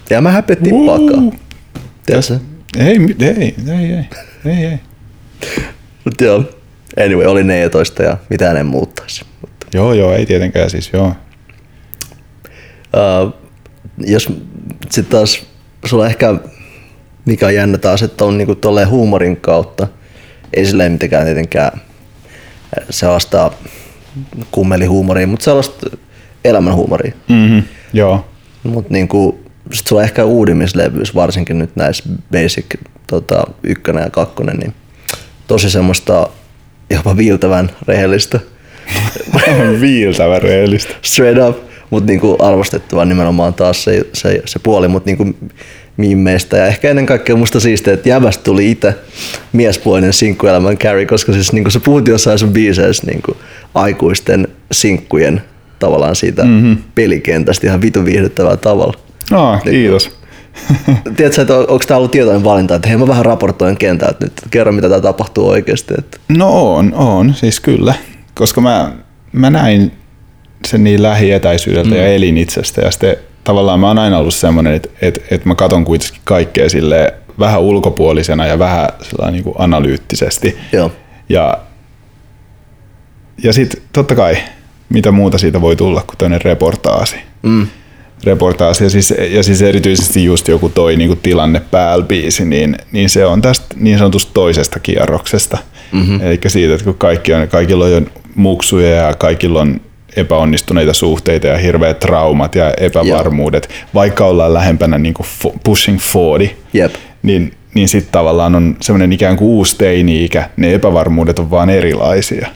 Ja mä häpettiin Uu. pakkaa. Tiedätkö? Ei, ei, ei, ei, ei, ei. Mut joo. Anyway, oli 14 ja mitään en muuttaisi. Mutta, Joo, joo, ei tietenkään siis, joo. uh, jos sitten taas sulla ehkä, mikä on jännä taas, että on niinku tolleen huumorin kautta, ei silleen mitenkään tietenkään se vastaa kummelihuumoria, mutta sellaista elämänhuumoria. Mm-hmm. Joo. Mutta niinku, sit sulla on ehkä uudimmislevyys, varsinkin nyt näissä basic tota, ykkönen ja kakkonen, niin tosi semmoista jopa viiltävän rehellistä. Viiltävä rehellistä. Straight up, mutta niinku arvostettava nimenomaan taas se, se, se puoli, mutta niinku mimmeistä ja ehkä ennen kaikkea musta siistiä, että jävästä tuli itse miespuolinen sinkkuelämän carry, koska siis niinku sä puhut jossain sun biiseissä niinku aikuisten sinkkujen tavallaan siitä mm-hmm. pelikentästä ihan vitu viihdyttävällä tavalla. No, kiitos. Tiedätkö, että on- onko tämä ollut tietoinen valinta, että hei mä vähän raportoin kentältä nyt, kerro mitä tää tapahtuu oikeasti. Että, No on, on, siis kyllä. Koska mä, mä näin sen niin lähietäisyydeltä mm. ja elin itsestä. Ja sitten tavallaan mä oon aina ollut semmoinen, että, että, että mä katon kuitenkin kaikkea sille vähän ulkopuolisena ja vähän niin kuin analyyttisesti. joo, Ja, ja sitten totta kai, mitä muuta siitä voi tulla kuin tämmöinen reportaasi. mm, reportaasi ja siis, ja siis erityisesti just joku toi niinku tilanne päälbiisi, niin, niin se on tästä niin sanotusta toisesta kierroksesta. Mm-hmm. Eli siitä, että kun kaikki on, kaikilla on jo muksuja ja kaikilla on epäonnistuneita suhteita ja hirveät traumat ja epävarmuudet, vaikka ollaan lähempänä niinku fo- pushing 40, jep, niin, niin sitten tavallaan on semmoinen ikään kuin uusi teini-ikä, ne epävarmuudet on vaan erilaisia.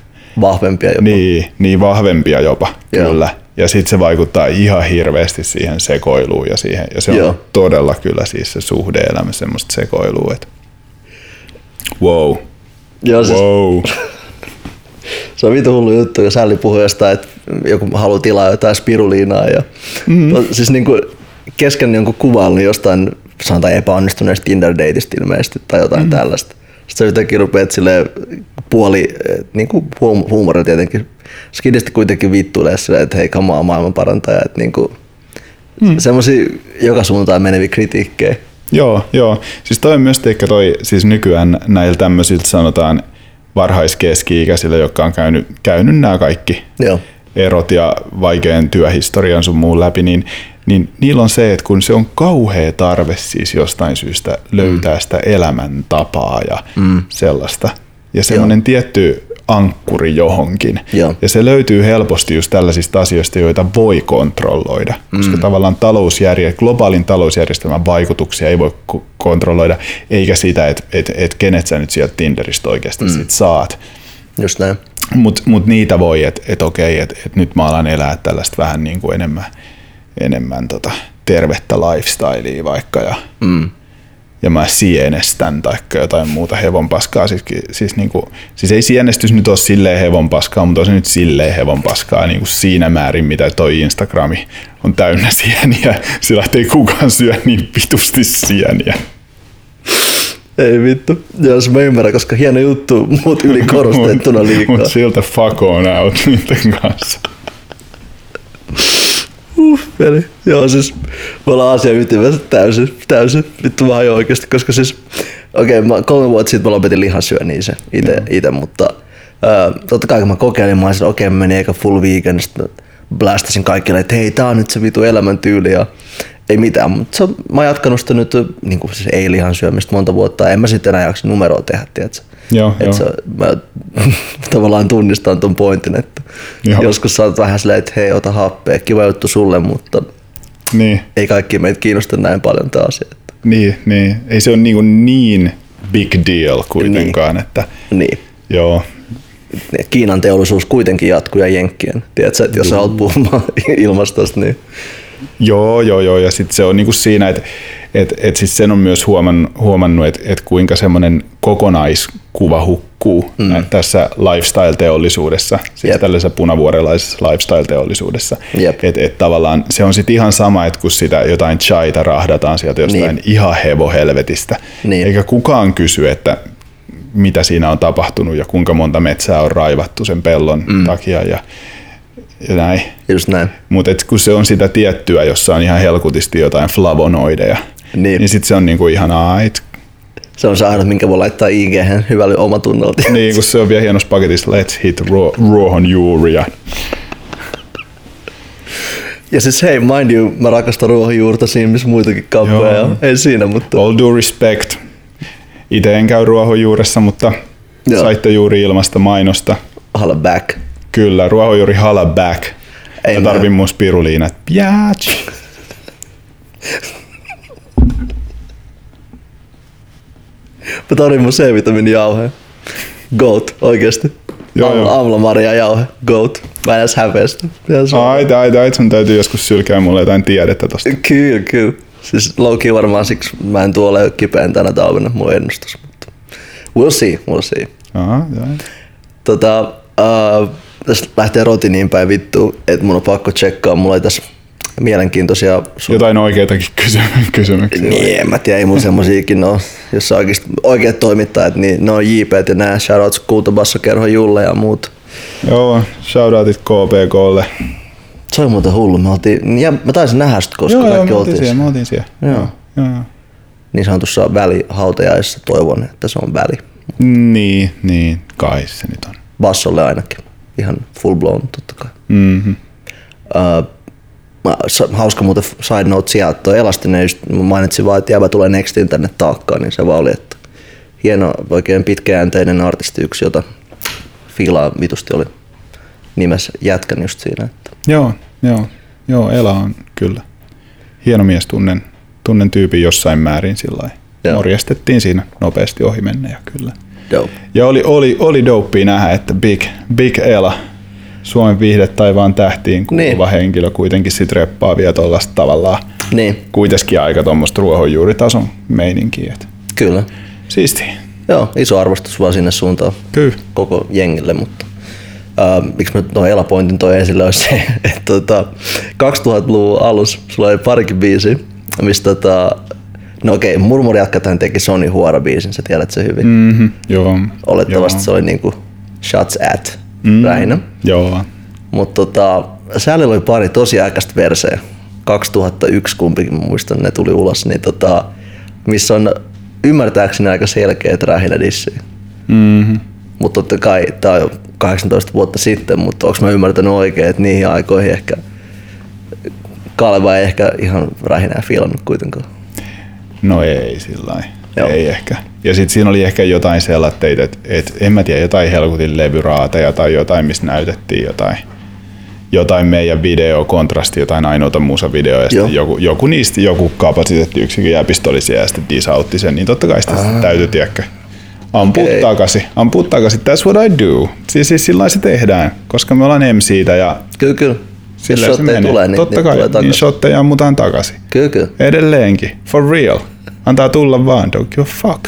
vahvempia jopa. Niin, niin vahvempia jopa, Joo. kyllä. Ja sitten se vaikuttaa ihan hirveästi siihen sekoiluun ja siihen. Ja se on Joo. todella kyllä siis se suhdeelämä semmoista sekoilua, että wow, Joo, siis wow. se on vitu hullu juttu, jos Sälli puhuu jostain, että joku haluaa tilaa jotain spiruliinaa ja mm. siis niinku kesken jonkun kuvailun jostain sanotaan epäonnistuneesta Tinder-dateista ilmeisesti tai jotain mm. tällaista. Sitten sä yhtäkkiä rupeat silleen puoli, eh, niinku huum- huumori tietenkin, skidisti kuitenkin vittuilee silleen, että hei kamaa maailman parantaja, että niinku mm. semmosia joka suuntaan meneviä kritiikkejä. Joo, joo. Siis toi on myös ehkä toi, siis nykyään näillä tämmöisiltä sanotaan varhaiskeski-ikäisillä, jotka on käynyt, käynyt nämä kaikki Joo. Erot ja vaikean työhistorian sun muun läpi, niin, niin niillä on se, että kun se on kauhea tarve siis jostain syystä löytää sitä elämäntapaa ja mm. sellaista. Ja semmoinen tietty ankkuri johonkin. Joo. Ja se löytyy helposti just tällaisista asioista, joita voi kontrolloida, koska Mm. tavallaan talousjärje, globaalin talousjärjestelmän vaikutuksia ei voi ko- kontrolloida, eikä sitä, että et, et kenet sä nyt sieltä Tinderistä oikeasti mm. sit saat. Just näin. Mutta mut niitä voi, että et okei, että et nyt mä alan elää tällaista vähän niin kuin enemmän, enemmän tota tervettä lifestylea vaikka ja, Mm. ja mä sienestän tai jotain muuta hevonpaskaa. Siis, siis, niin kuin, siis ei sienestys nyt ole silleen hevonpaskaa, mutta on se nyt silleen hevonpaskaa niin kuin siinä määrin, mitä toi Instagrami on täynnä sieniä. Sillä ei kukaan syö niin vitusti sieniä. Ei vittu. Joo, se mä ymmärrän, koska hieno juttu, mut ylikorostettuna liikaa. Mutta siltä fuck on out niiden kanssa. Uh, peli. Joo, siis me ollaan asian ytimessä täysin, täysin. Vittu vaan jo oikeasti, koska siis, okei, okay, kolme vuotta sitten mä lopetin lihansyönnin se ite, ite mutta ää, totta kai kun mä kokeilin, mä olisin, okei, okay, mä menin eikä full vegan, sitten blastasin kaikille, että hei, tää on nyt se vitu elämäntyyli ja ei mitään, mutta se, mä oon jatkanut sitä nyt, niin kuin siis ei lihan syömistä monta vuotta, en mä sitten enää jaksa numeroa tehdä, tiedätkö? Joo, Et joo. se, mä tavallaan tunnistan ton pointin, että Joo. joskus sä oot vähän silleen, että hei, ota happea, kiva juttu sulle, mutta Niin. ei kaikki meitä kiinnosta näin paljon taas. Että, Niin, niin. Ei se ole niin, niin big deal kuitenkaan, niin. että niin. joo. Kiinan teollisuus kuitenkin jatkuu ja Jenkkien. Tiedätkö, että jos sä haluat puhumaan ilmastosta, niin Joo, joo, joo. Ja sitten se on niinku siinä, että et, et siis sen on myös huomannut, huomannut että et kuinka semmoinen kokonaiskuva hukkuu mm. tässä lifestyle-teollisuudessa, siis Jep. tällaisessa punavuorelaisessa lifestyle-teollisuudessa. Että et tavallaan se on sitten ihan sama, että kun sitä jotain chaita rahdataan sieltä jostain Niin. niin. ihan hevohelvetistä, Niin. eikä kukaan kysy, että mitä siinä on tapahtunut ja kuinka monta metsää on raivattu sen pellon mm. takia ja, ja näin. just näin. Mutta kun se on sitä tiettyä, jossa on ihan helkutisti jotain flavonoideja, Niin. niin, sitten se on niinku ihan ait. Se on se ainut, minkä voi laittaa ig hyvällä omatunnolla. Niin, kun se on vielä hienossa paketissa, let's hit raw, ruohonjuuria. Ja siis hei, mind you, mä rakastan ruohonjuurta siinä, missä muitakin kauppoja Joo. Ei siinä, mutta All due respect. Itse en käy ruohonjuuressa, mutta Joo. saitte juuri ilmasta mainosta. holla back. Kyllä, ruohonjuuri hala back. Ei Mä tarvin mun spiruliinat. Biatch. Mä tarvin mun C-vitamiinijauhe. Goat, oikeesti. Joo, joo. Amla Maria jauhe, goat. Mä en edes häpeä sitä. Ihan se- Ai, ai, ai, sun täytyy joskus sylkää mulle jotain tiedettä tosta. Kyllä, kyllä. Siis Loki varmaan siksi mä en tuolle ole kipeän tänä talvena mun ennustus. Mutta we'll see, we'll see. Aha, joo. Tota, uh, tässä lähtee roti niin päin vittu, että mun on pakko tsekkaa. Mulla oli tässä mielenkiintoisia... Su- Jotain oikeitakin kysy- kysymyksiä. niin, en mä tiedä, ei mun semmoisiakin ole. Jos on oikeasti oikeat toimittajat, niin ne on JP ja nää shoutouts Kultabassokerho Julle ja muut. Joo, shoutoutit KPKlle. Se oli muuten hullu. Me oltiin, ja mä taisin nähdä sitä, koska joo, joo, kaikki me oltiin siellä, me oltiin siellä. Joo. Joo. joo. niin sanotussa välihautajaisessa toivon, että se on väli. Niin, niin, kai se nyt on. Bassolle ainakin. Ihan full blown totta kai. Mm-hmm. Uh, hauska muuten side note sieltä, toi Elastinen just mä mainitsin vaan, että jäbä tulee Nextin tänne taakkaan, niin se vaan oli, että hieno, oikein pitkäjänteinen artisti yksi, jota Filaa vitusti oli nimessä jätkän just siinä. Että. Joo, joo, joo, Ela on kyllä hieno mies, tunnen, tunnen tyypin jossain määrin sillä. Morjestettiin siinä nopeasti ohi menne ja kyllä. Dope. Ja oli, oli, oli dopea nähdä, että Big, Big Ela, Suomen viihde taivaan tähtiin kuuluva Niin. henkilö kuitenkin sit reppaa vielä tuollaista tavallaan Niin, kuitenkin aika tuommoista ruohonjuuritason meininkiä. Kyllä. siisti. Joo, iso arvostus vaan sinne suuntaan Kyllä. koko jengille, mutta uh, miksi mä tuon Elapointin toi esille on se, että tota, 2000-luvun alussa sulla oli parikin biisi, mistä tota, no okei, Murmuriatkathan teki Sony Huora biisin, sä tiedät se hyvin. Mm. Mm-hmm. Joo. Olettavasti joo. se oli niinku shots at mm. lähinnä. Joo. Mutta tota, Säälillä oli pari tosi aikaista verseä. 2001 kumpikin, muistan, ne tuli ulos, niin tota, missä on ymmärtääkseni aika selkeät rähinädissiä. Mm-hmm. Mutta totta kai tämä on jo 18 vuotta sitten, mutta onko mä ymmärtänyt oikein, että niihin aikoihin ehkä Kaleva ei ehkä ihan rähinää fiilannut kuitenkaan. No ei sillä. Joo. Ei ehkä. Ja sitten siinä oli ehkä jotain sellaista, että et, en mä tiedä, jotain helkutin levyraateja tai jotain, missä näytettiin jotain, jotain meidän videokontrasti, jotain ainoita musavideoja, ja sitten joku, joku niistä, joku kapasiteettiyksikön jäpistö oli siellä ja sitten disautti sen, niin totta kai sitä ah. täytyy, tiedäkö, Okei. okay. takaisin. Ampua takaisin. That's what I do. Siis, siis sillä se tehdään, koska me ollaan MCitä ja Kyllä, kyllä. sillä Jos se menee. tulee, niin, Totta niin kai, tulee niin shotteja ammutaan takaisin. Kyllä, kyllä. Edelleenkin. For real. Antaa tulla vaan. Don't give a fuck.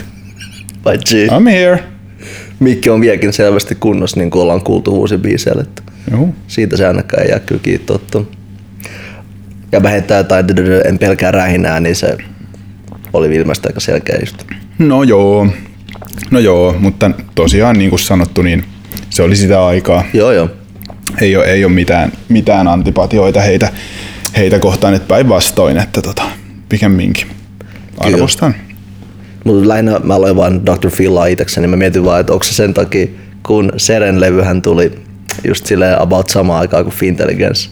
G. I'm here. Mikki on vieläkin selvästi kunnossa, niin kuin ollaan kuultu uusi biiseillä. Siitä se ainakaan ei jää kyllä kiinni totta. Ja jotain dödödö, en pelkää rähinää, niin se oli ilmeisesti aika selkeä just. No joo. No joo, mutta tosiaan niin kuin sanottu, niin se oli sitä aikaa. Joo, joo. Ei ole, ei ole mitään, mitään antipatioita heitä, heitä kohtaan, että päinvastoin, että tota, pikemminkin. Arvostan. Mutta lähinnä mä aloin vaan Dr. Philaa itsekseni. Mä mietin vaan, että onko se sen takia, kun Seren-levyhän tuli just silleen about samaan aikaan kuin Fintelligence.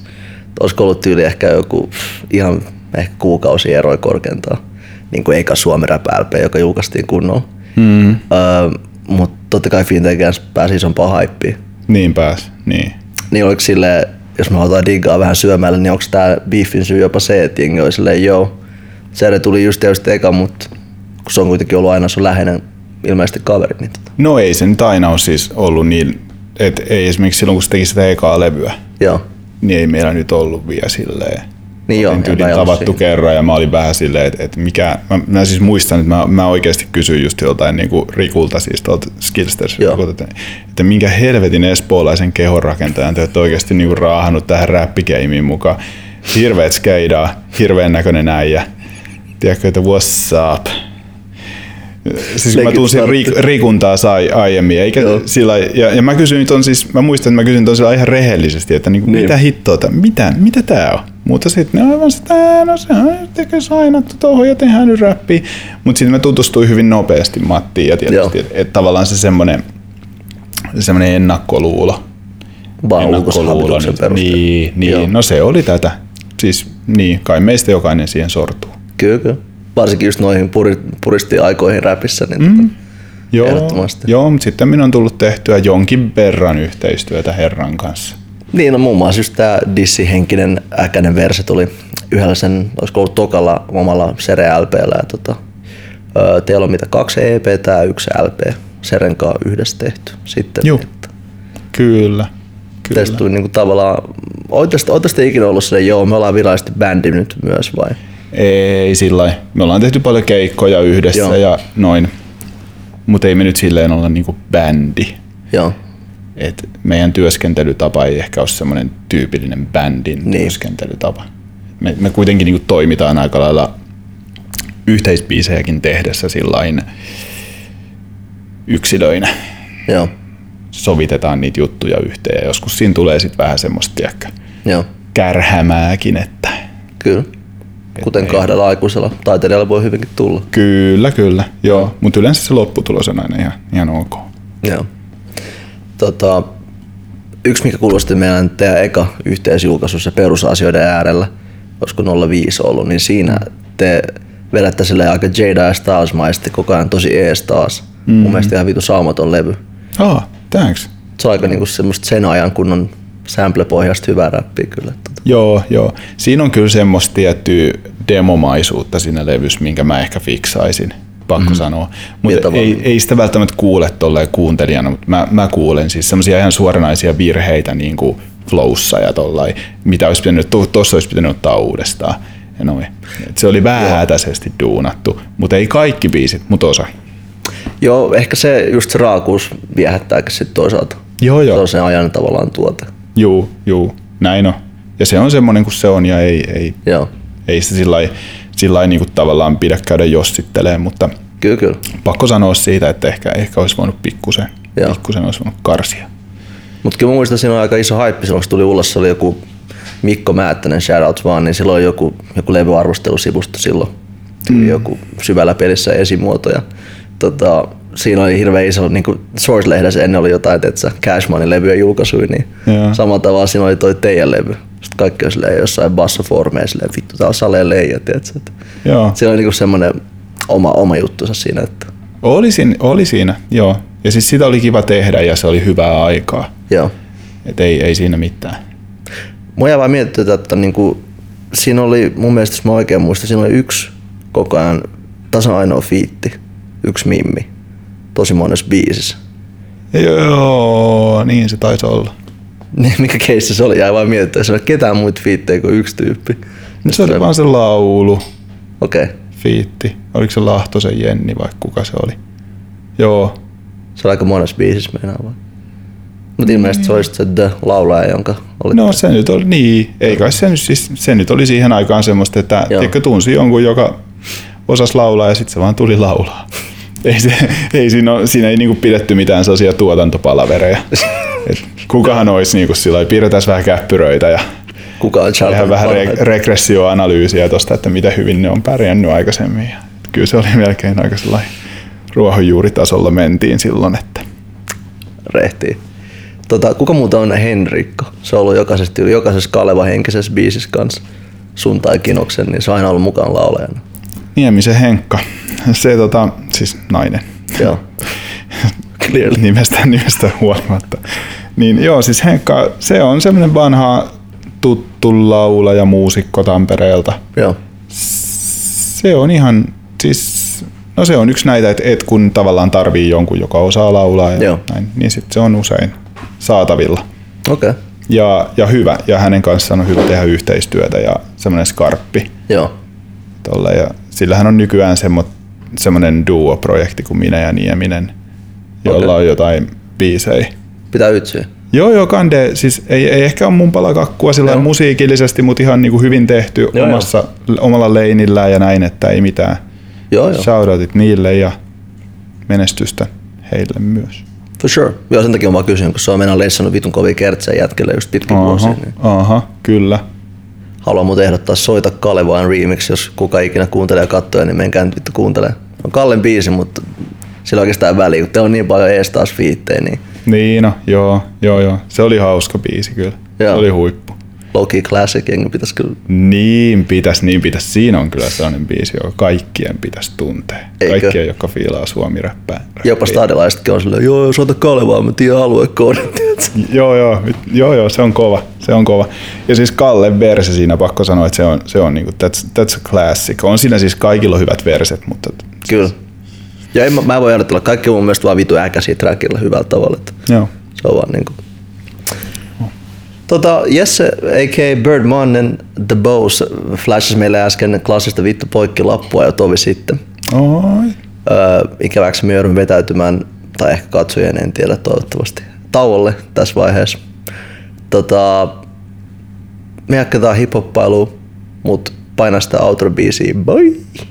Olisiko ollut tyyli ehkä joku ihan ehkä kuukausi eroi korkeintaan. Niin kuin eikä Suomi Rap LP, joka julkaistiin kunnolla. Mm. Öö, Mutta totta kai Fintelligence pääsi isompaan haippiin. Niin pääs, niin. Niin oliko silleen, jos me halutaan diggaa vähän syömällä, niin onko tämä beefin syy jopa se, että jengi oli silleen, joo, Sere tuli just tietysti eka, mutta kun se on kuitenkin ollut aina sun läheinen ilmeisesti kaveri, niin tota, No ei se nyt aina ole siis ollut niin, että ei esimerkiksi silloin kun se teki sitä ekaa levyä, joo. niin ei meillä nyt ollut vielä silleen. Niin joo, ollut tavattu siinä. kerran ja mä olin vähän silleen, että, että mikä, mä, mä, siis muistan, että mä, mä oikeasti kysyin just joltain niinku Rikulta, siis tuolta Skillsters, että, että minkä helvetin espoolaisen kehonrakentajan te olette oikeasti niinku raahannut tähän räppikeimiin mukaan. Hirveet skeidaa, hirveän näköinen äijä. Tiedätkö, että what's up? Siis kun mä tunsin. Rik, Rikuntaa sai aiemmin, eikä Joo. sillä, ja, ja, mä kysyin ton siis, mä muistan, että mä kysyin ton sillä ihan rehellisesti, että niinku, Niin. mitä hittoa, mitä, mitä tää on? Mutta sitten ne aivan sitä, no se on tekee sainattu tuohon ja tehdään nyt räppiä. Mutta sitten mä tutustuin hyvin nopeasti Mattiin ja tietysti, että et tavallaan se semmoinen semmoinen ennakkoluulo. Vaan ennakkoluulo, niin, niin Joo. no se oli tätä. Siis niin, kai meistä jokainen siihen sortuu. Kyllä, kyllä. Varsinkin just noihin puri, puristi aikoihin räpissä, niin mm. tota, Joo, joo, mutta sitten minun on tullut tehtyä jonkin verran yhteistyötä herran kanssa. Niin, no muun muassa just tää Dissi-henkinen äkäinen verse tuli yhdellä sen, olisiko ollut tokalla omalla Sere LPllä. Ja tota, teillä on mitä, kaksi EP ja yksi LP Seren kanssa yhdessä tehty. Sitten, Juu. että Kyllä, kyllä. Teistä tuli niinku tavallaan, te ikinä ollut silleen, joo, me ollaan virallisesti bändi nyt myös vai? Ei sillä. Me ollaan tehty paljon keikkoja yhdessä Joo. ja noin, mutta ei me nyt silleen olla niinku bändi. Joo, Et meidän työskentelytapa ei ehkä ole semmoinen tyypillinen bändin Niin. työskentelytapa. Me, me kuitenkin niinku toimitaan aika lailla yhteisbiisejäkin tehdessä sillain yksilöinä. joo, Sovitetaan niitä juttuja yhteen ja joskus siinä tulee sitten vähän semmoista joo, kärhämääkin, että kyllä. Kuten kahdella aikuisella taiteilijalla voi hyvinkin tulla. kyllä, kyllä, joo. Mutta yleensä se lopputulos on aina ihan, ihan ok. Joo. Tota, yksi, mikä kuulosti meidän teidän eka yhteisjulkaisu, se perusasioiden äärellä, olisiko 05 ollut, niin siinä te vedätte sille aika Jada ja Styles-maisesti koko ajan tosi ees taas. Mm. Mun mielestä ihan vitu saumaton levy. Ah, thanks. Se on aika niinku semmoista sen ajan kunnon sample-pohjasta hyvää räppiä kyllä. Joo, joo. Siinä on kyllä semmoista tiettyä demomaisuutta siinä levyssä, minkä mä ehkä fiksaisin, pakko mm-hmm. sanoa. Mutta ei, ei sitä välttämättä kuule tolleen kuuntelijana, mutta mä, mä kuulen siis semmoisia ihan suoranaisia virheitä niin kuin flowssa ja tollain, mitä olisi pitänyt, tuossa olisi pitänyt ottaa uudestaan. Ja noin. Et se oli vähätäisesti duunattu, mutta ei kaikki biisit, mutta osa. Joo, ehkä se just se raakuus viehättääkin sitten toisaalta. Joo, joo. Se on sen ajan tavallaan tuote. Juu, juu, näin on. Ja se on semmoinen kuin se on ja ei, ei, Joo, ei sitä sillä lailla niin kuin tavallaan pidä käydä jossitteleen, mutta kyllä kyllä. pakko sanoa siitä, että ehkä, ehkä olisi voinut pikkusen, Joo. pikkusen olisi voinut karsia. Mutta kyllä mä muistan, siinä oli aika iso haippi silloin, kun tuli ulos, se oli joku Mikko Määttänen, shoutouts vaan, niin silloin joku, joku levyarvostelusivusto silloin. Mm. Joku syvällä pelissä esimuoto. Ja, tota, siinä oli hirveän iso, niin kuin Source-lehdessä ennen oli jotain, että Cashmanin levyjä julkaisuja, niin Joo. samalla tavalla siinä oli toi teidän levy. Sitten kaikki oli silleen jossain bassoformeja silleen, vittu tää on saleen leija, tiedätkö? Joo. Siinä oli niinku semmoinen oma, oma juttunsa siinä, että Oli siinä, oli siinä, joo. Ja siis sitä oli kiva tehdä ja se oli hyvää aikaa. joo. Et ei, ei siinä mitään. Mua jää vaan miettiä, että niinku, siinä oli, mun mielestä jos mä oikein muistan, siinä oli yksi koko ajan tasan ainoa fiitti, yksi mimmi, tosi monessa biisissä. Joo, niin se taisi olla. Niin, mikä keissi se oli, jäi vaan miettiä, se oli ketään muita fiittejä kuin yksi tyyppi. Nyt se oli vaan se laulu, Okei, okay. fiitti. Oliko se Lahtosen Jenni vai kuka se oli? Joo, se oli aika monessa biisissä meinaa vaan. Mutta ilmeisesti se oli sit se The laulaja, jonka oli No se nyt oli niin, ei kai se nyt, siis, se nyt oli siihen aikaan semmoista, että tiedätkö, tunsi jonkun, joka osasi laulaa ja sitten se vaan tuli laulaa. Ei, se, ei siinä, ole, siinä ei niinku pidetty mitään sellaisia tuotantopalavereja. Et kukahan olisi niinku sillä piirretään vähän käppyröitä ja kuka on tehdään vähän re- regressioanalyysiä tuosta, että mitä hyvin ne on pärjännyt aikaisemmin. Ja kyllä se oli melkein aika sellainen ruohonjuuritasolla mentiin silloin, että rehtii. Tota, kuka muuta on Henrikko? Se on ollut jokaisessa, jokaisessa Kaleva henkisessä biisissä kanssa sun tai Kinoksen, niin se on aina ollut mukaan laulajana. Niemisen Henkka, se tota, siis nainen, Joo. Clearly. nimestä, nimestä huolimatta. Niin joo, siis Henkka, se on semmoinen vanha tuttu laulaja, muusikko Tampereelta. Joo. Se on ihan, siis, no se on yksi näitä, että et kun tavallaan tarvii jonkun, joka osaa laulaa ja Joo. näin, niin sitten se on usein saatavilla. Okei. Okay. Ja, ja hyvä, ja hänen kanssaan on hyvä tehdä yhteistyötä ja semmoinen skarppi. Joo. Tolle, ja sillähän on nykyään semmo, semmoinen duo-projekti kuin Minä ja Nieminen, jolla Okei. on jotain biisejä. Pitää ytsyä. Joo, joo, Kande, siis ei, ei ehkä ole mun palakakkua sillä Joo. musiikillisesti, mutta ihan niin kuin hyvin tehty Joo, omassa, omalla leinillään ja näin, että ei mitään. Joo, joo. Shoutoutit niille ja menestystä heille myös. For sure. Joo, sen takia mä kysyn, kun se on mennä leissannut vitun kovia kertsejä jätkelle just pitkin vuosia. Aha, Niin aha, kyllä. Haluan muuten ehdottaa Soita Kalevaan remix, jos kuka ikinä kuuntelee ja katsoo, niin menkää nyt vittu kuuntelee. On Kallen biisi, mutta sillä on oikeastaan väliä, kun on niin paljon ees taas fiittejä, niin Niin, no, joo, joo, joo. Se oli hauska biisi kyllä. Joo. Se oli huippu. Loki Classic, jengi pitäisi kyllä... Niin pitäisi, niin pitäisi. Siinä on kyllä sellainen biisi, joka kaikkien pitäisi tuntea. Eikö? Kaikkien, jotka fiilaa suomi räppää. Jopa stadilaisetkin on silleen, joo, jos ota Kalevaa, mä tiedän aluekoodin. Joo, joo, joo, joo, se on kova. Se on kova. Ja siis Kalle verse siinä pakko sanoa, että se on, se on niinku, that's, that's a classic. On siinä siis kaikilla hyvät verset, mutta Kyllä. Ja en, mä, mä voin ajatella, kaikki on mun mielestä vaan vitu äkäisiä trackilla hyvällä tavalla. Että joo. se on vaan niinku... Tota, Jesse, a.k.a. Bird Mannen, The Bows, flashasi meille äsken klassista vittu poikki lappua jo tovi sitten. Oi. Öö, ikäväksi me joudun vetäytymään, tai ehkä katsojien, en tiedä toivottavasti, tauolle tässä vaiheessa. Tota, me jatketaan hiphoppailuun, mut paina sitä outro-biisiä, bye!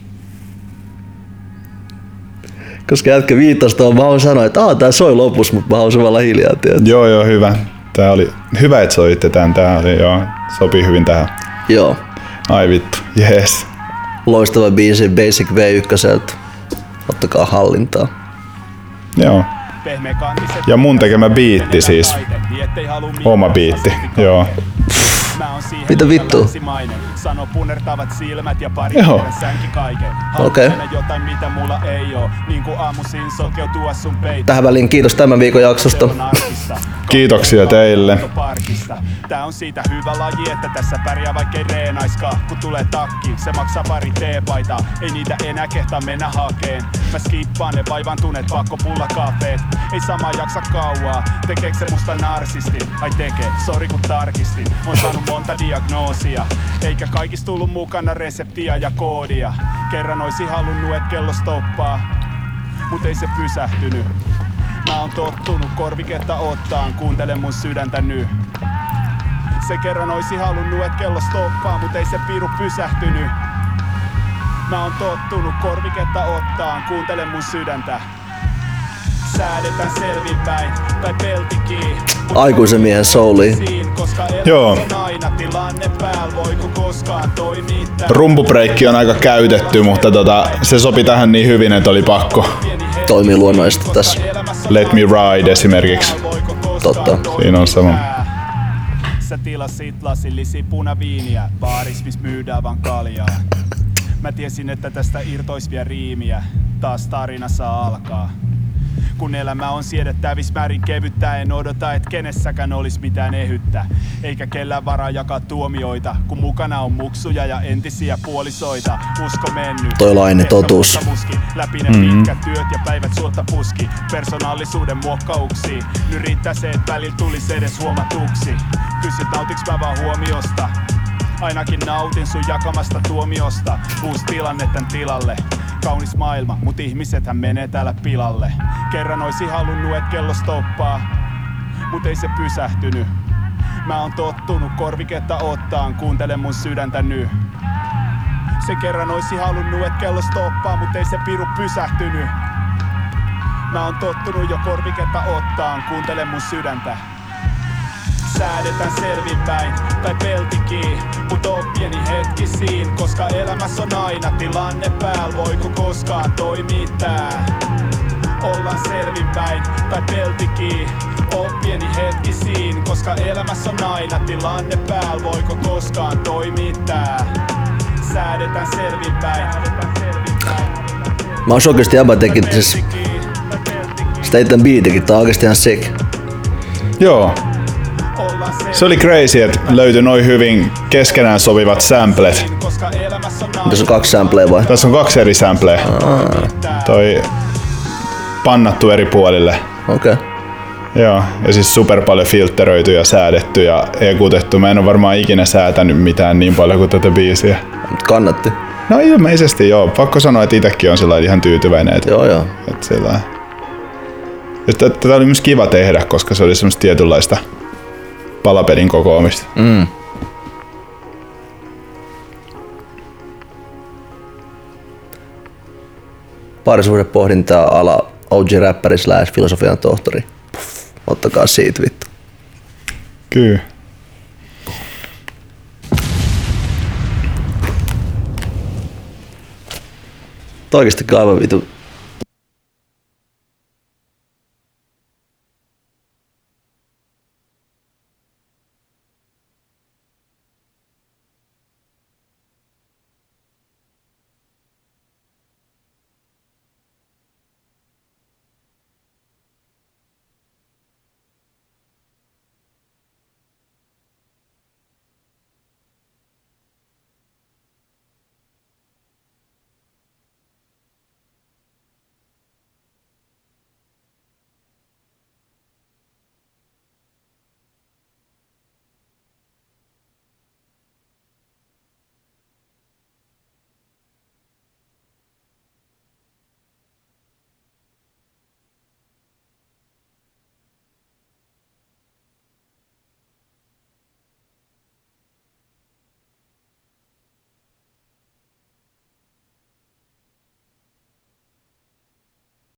Koska jätkä viittasi tuohon, mä haluan sanoa, että tää soi lopussa, mutta mä haluan olla hiljaa, tiedät. Joo, joo, hyvä. Tää oli hyvä, että soitte tän. Tää oli, joo, sopii hyvin tähän. Joo, Ai vittu, yes. loistava biisi Basic V1. Ottakaa hallintaa. Joo. Ja mun tekemä biitti siis. Oma biitti, joo. Mitä vittua? Sano punertavat silmät ja pari Joo. sänki kaiken. Okei. Jotain mitä mulla ei oo. Niin kuin aamuisin sokeutua sun peittämään. Tähän väliin kiitos tämän viikon jaksosta. Kiitoksia teille. Tää on siitä hyvä laji, että tässä pärjää vaikkei reenaiskaan. Kun tulee takki, se maksaa pari teepaitaa. Ei niitä enää kehtaa mennä hakeen. Mä skippaan ne vaivantuneet pakkopullakafeet. Ei sama jaksa kauaa, tekeekö se musta narsisti? Ai tekee, sori kun tarkistin. Oon saanut monta diagnoosia. Eikä kaikista tullut mukana reseptiä ja koodia. Kerran oisin halunnut, et kello stoppaa. Mut ei se pysähtynyt. Mä oon tottunut korviketta ottaan, kuuntele mun sydäntä nyt. Se kerran oisi halunnut, et kello stoppaa, mut ei se piru pysähtynyt. Mä oon tottunut korviketta ottaan, kuuntele mun sydäntä. Säädetään selvinpäin, tai peltikiin. Mut Aikuisen miehen Koska Joo. elämässä on. Rumpubreikki aika käytetty, mutta tota, se sopi tähän niin hyvin, että oli pakko. Toimii luonnollisesti tässä. Let Me Ride esimerkiksi. Totta. Siinä on sama. Sä tilasit lasillisi punaviiniä, baaris miss myydään vaan kaljaa. Mä tiesin, että tästä irtois vielä riimiä, taas tarina saa alkaa. Kun elämä on siedettävis määrin kevyttä, en odota, et kenessäkään olis mitään ehyttä. Eikä kellään varaa jakaa tuomioita, kun mukana on muksuja ja entisiä puolisoita. Usko mennyt. Toi lainen Ehkä totuus. muski. Läpi ne mm-hmm. pitkät työt ja päivät suotta puski. Persoonallisuuden muokkauksiin. Nyt riittää se, että välillä tulisi edes huomatuksi. Kysyt nautiks mä vaan huomiosta. Ainakin nautin sun jakamasta tuomiosta. Uusi tilanne tän tilalle. Kaunis maailma, mut ihmisethän menee täällä pilalle. Kerran oisi halunnut, et kello stoppaa. Mut ei se pysähtynyt. Mä oon tottunut korviketta ottaan, kuuntele mun sydäntä nyt. Se kerran oisi halunnut, et kello stoppaa, mut ei se piru pysähtynyt. Mä oon tottunut jo korviketta ottaan, kuuntele mun sydäntä. Säädetään selvinpäin, tai peltikiin, mut oo pieni hetki siin, koska elämässä on aina tilanne päällä, voiko koskaan toimii tää? Ollaan selvinpäin, tai peltikiin, oo pieni hetki siin, koska elämässä on aina tilanne päällä, voiko koskaan toimii tää? Säädetään selvinpäin. Mä oon shokista jäbä teki siis sitä itse biitikin, tää on oikeesti ihan sick. Joo. Se oli crazy, että löytyi noin hyvin keskenään sopivat samplet. Tässä on kaksi sampleja vai? Tässä on kaksi eri sampleja. Toi pannattu eri puolille. Okei. Okay. Joo, ja siis super paljon filtteröity ja säädetty ja ekutettu. Mä en ole varmaan ikinä säätänyt mitään niin paljon kuin tätä biisiä. Kannatti. No ilmeisesti joo. Pakko sanoa, että itsekin on sillä lailla ihan tyytyväinen. Että, Joo joo. että sillä tätä oli myös kiva tehdä, koska se oli semmoista tietynlaista palapelin kokoamista. Mm. Parisuhdepohdintaa ala OG-räppäri slash filosofian tohtori. Puff, ottakaa siitä vittu. Kyllä. Toi oikeesti aivan vitu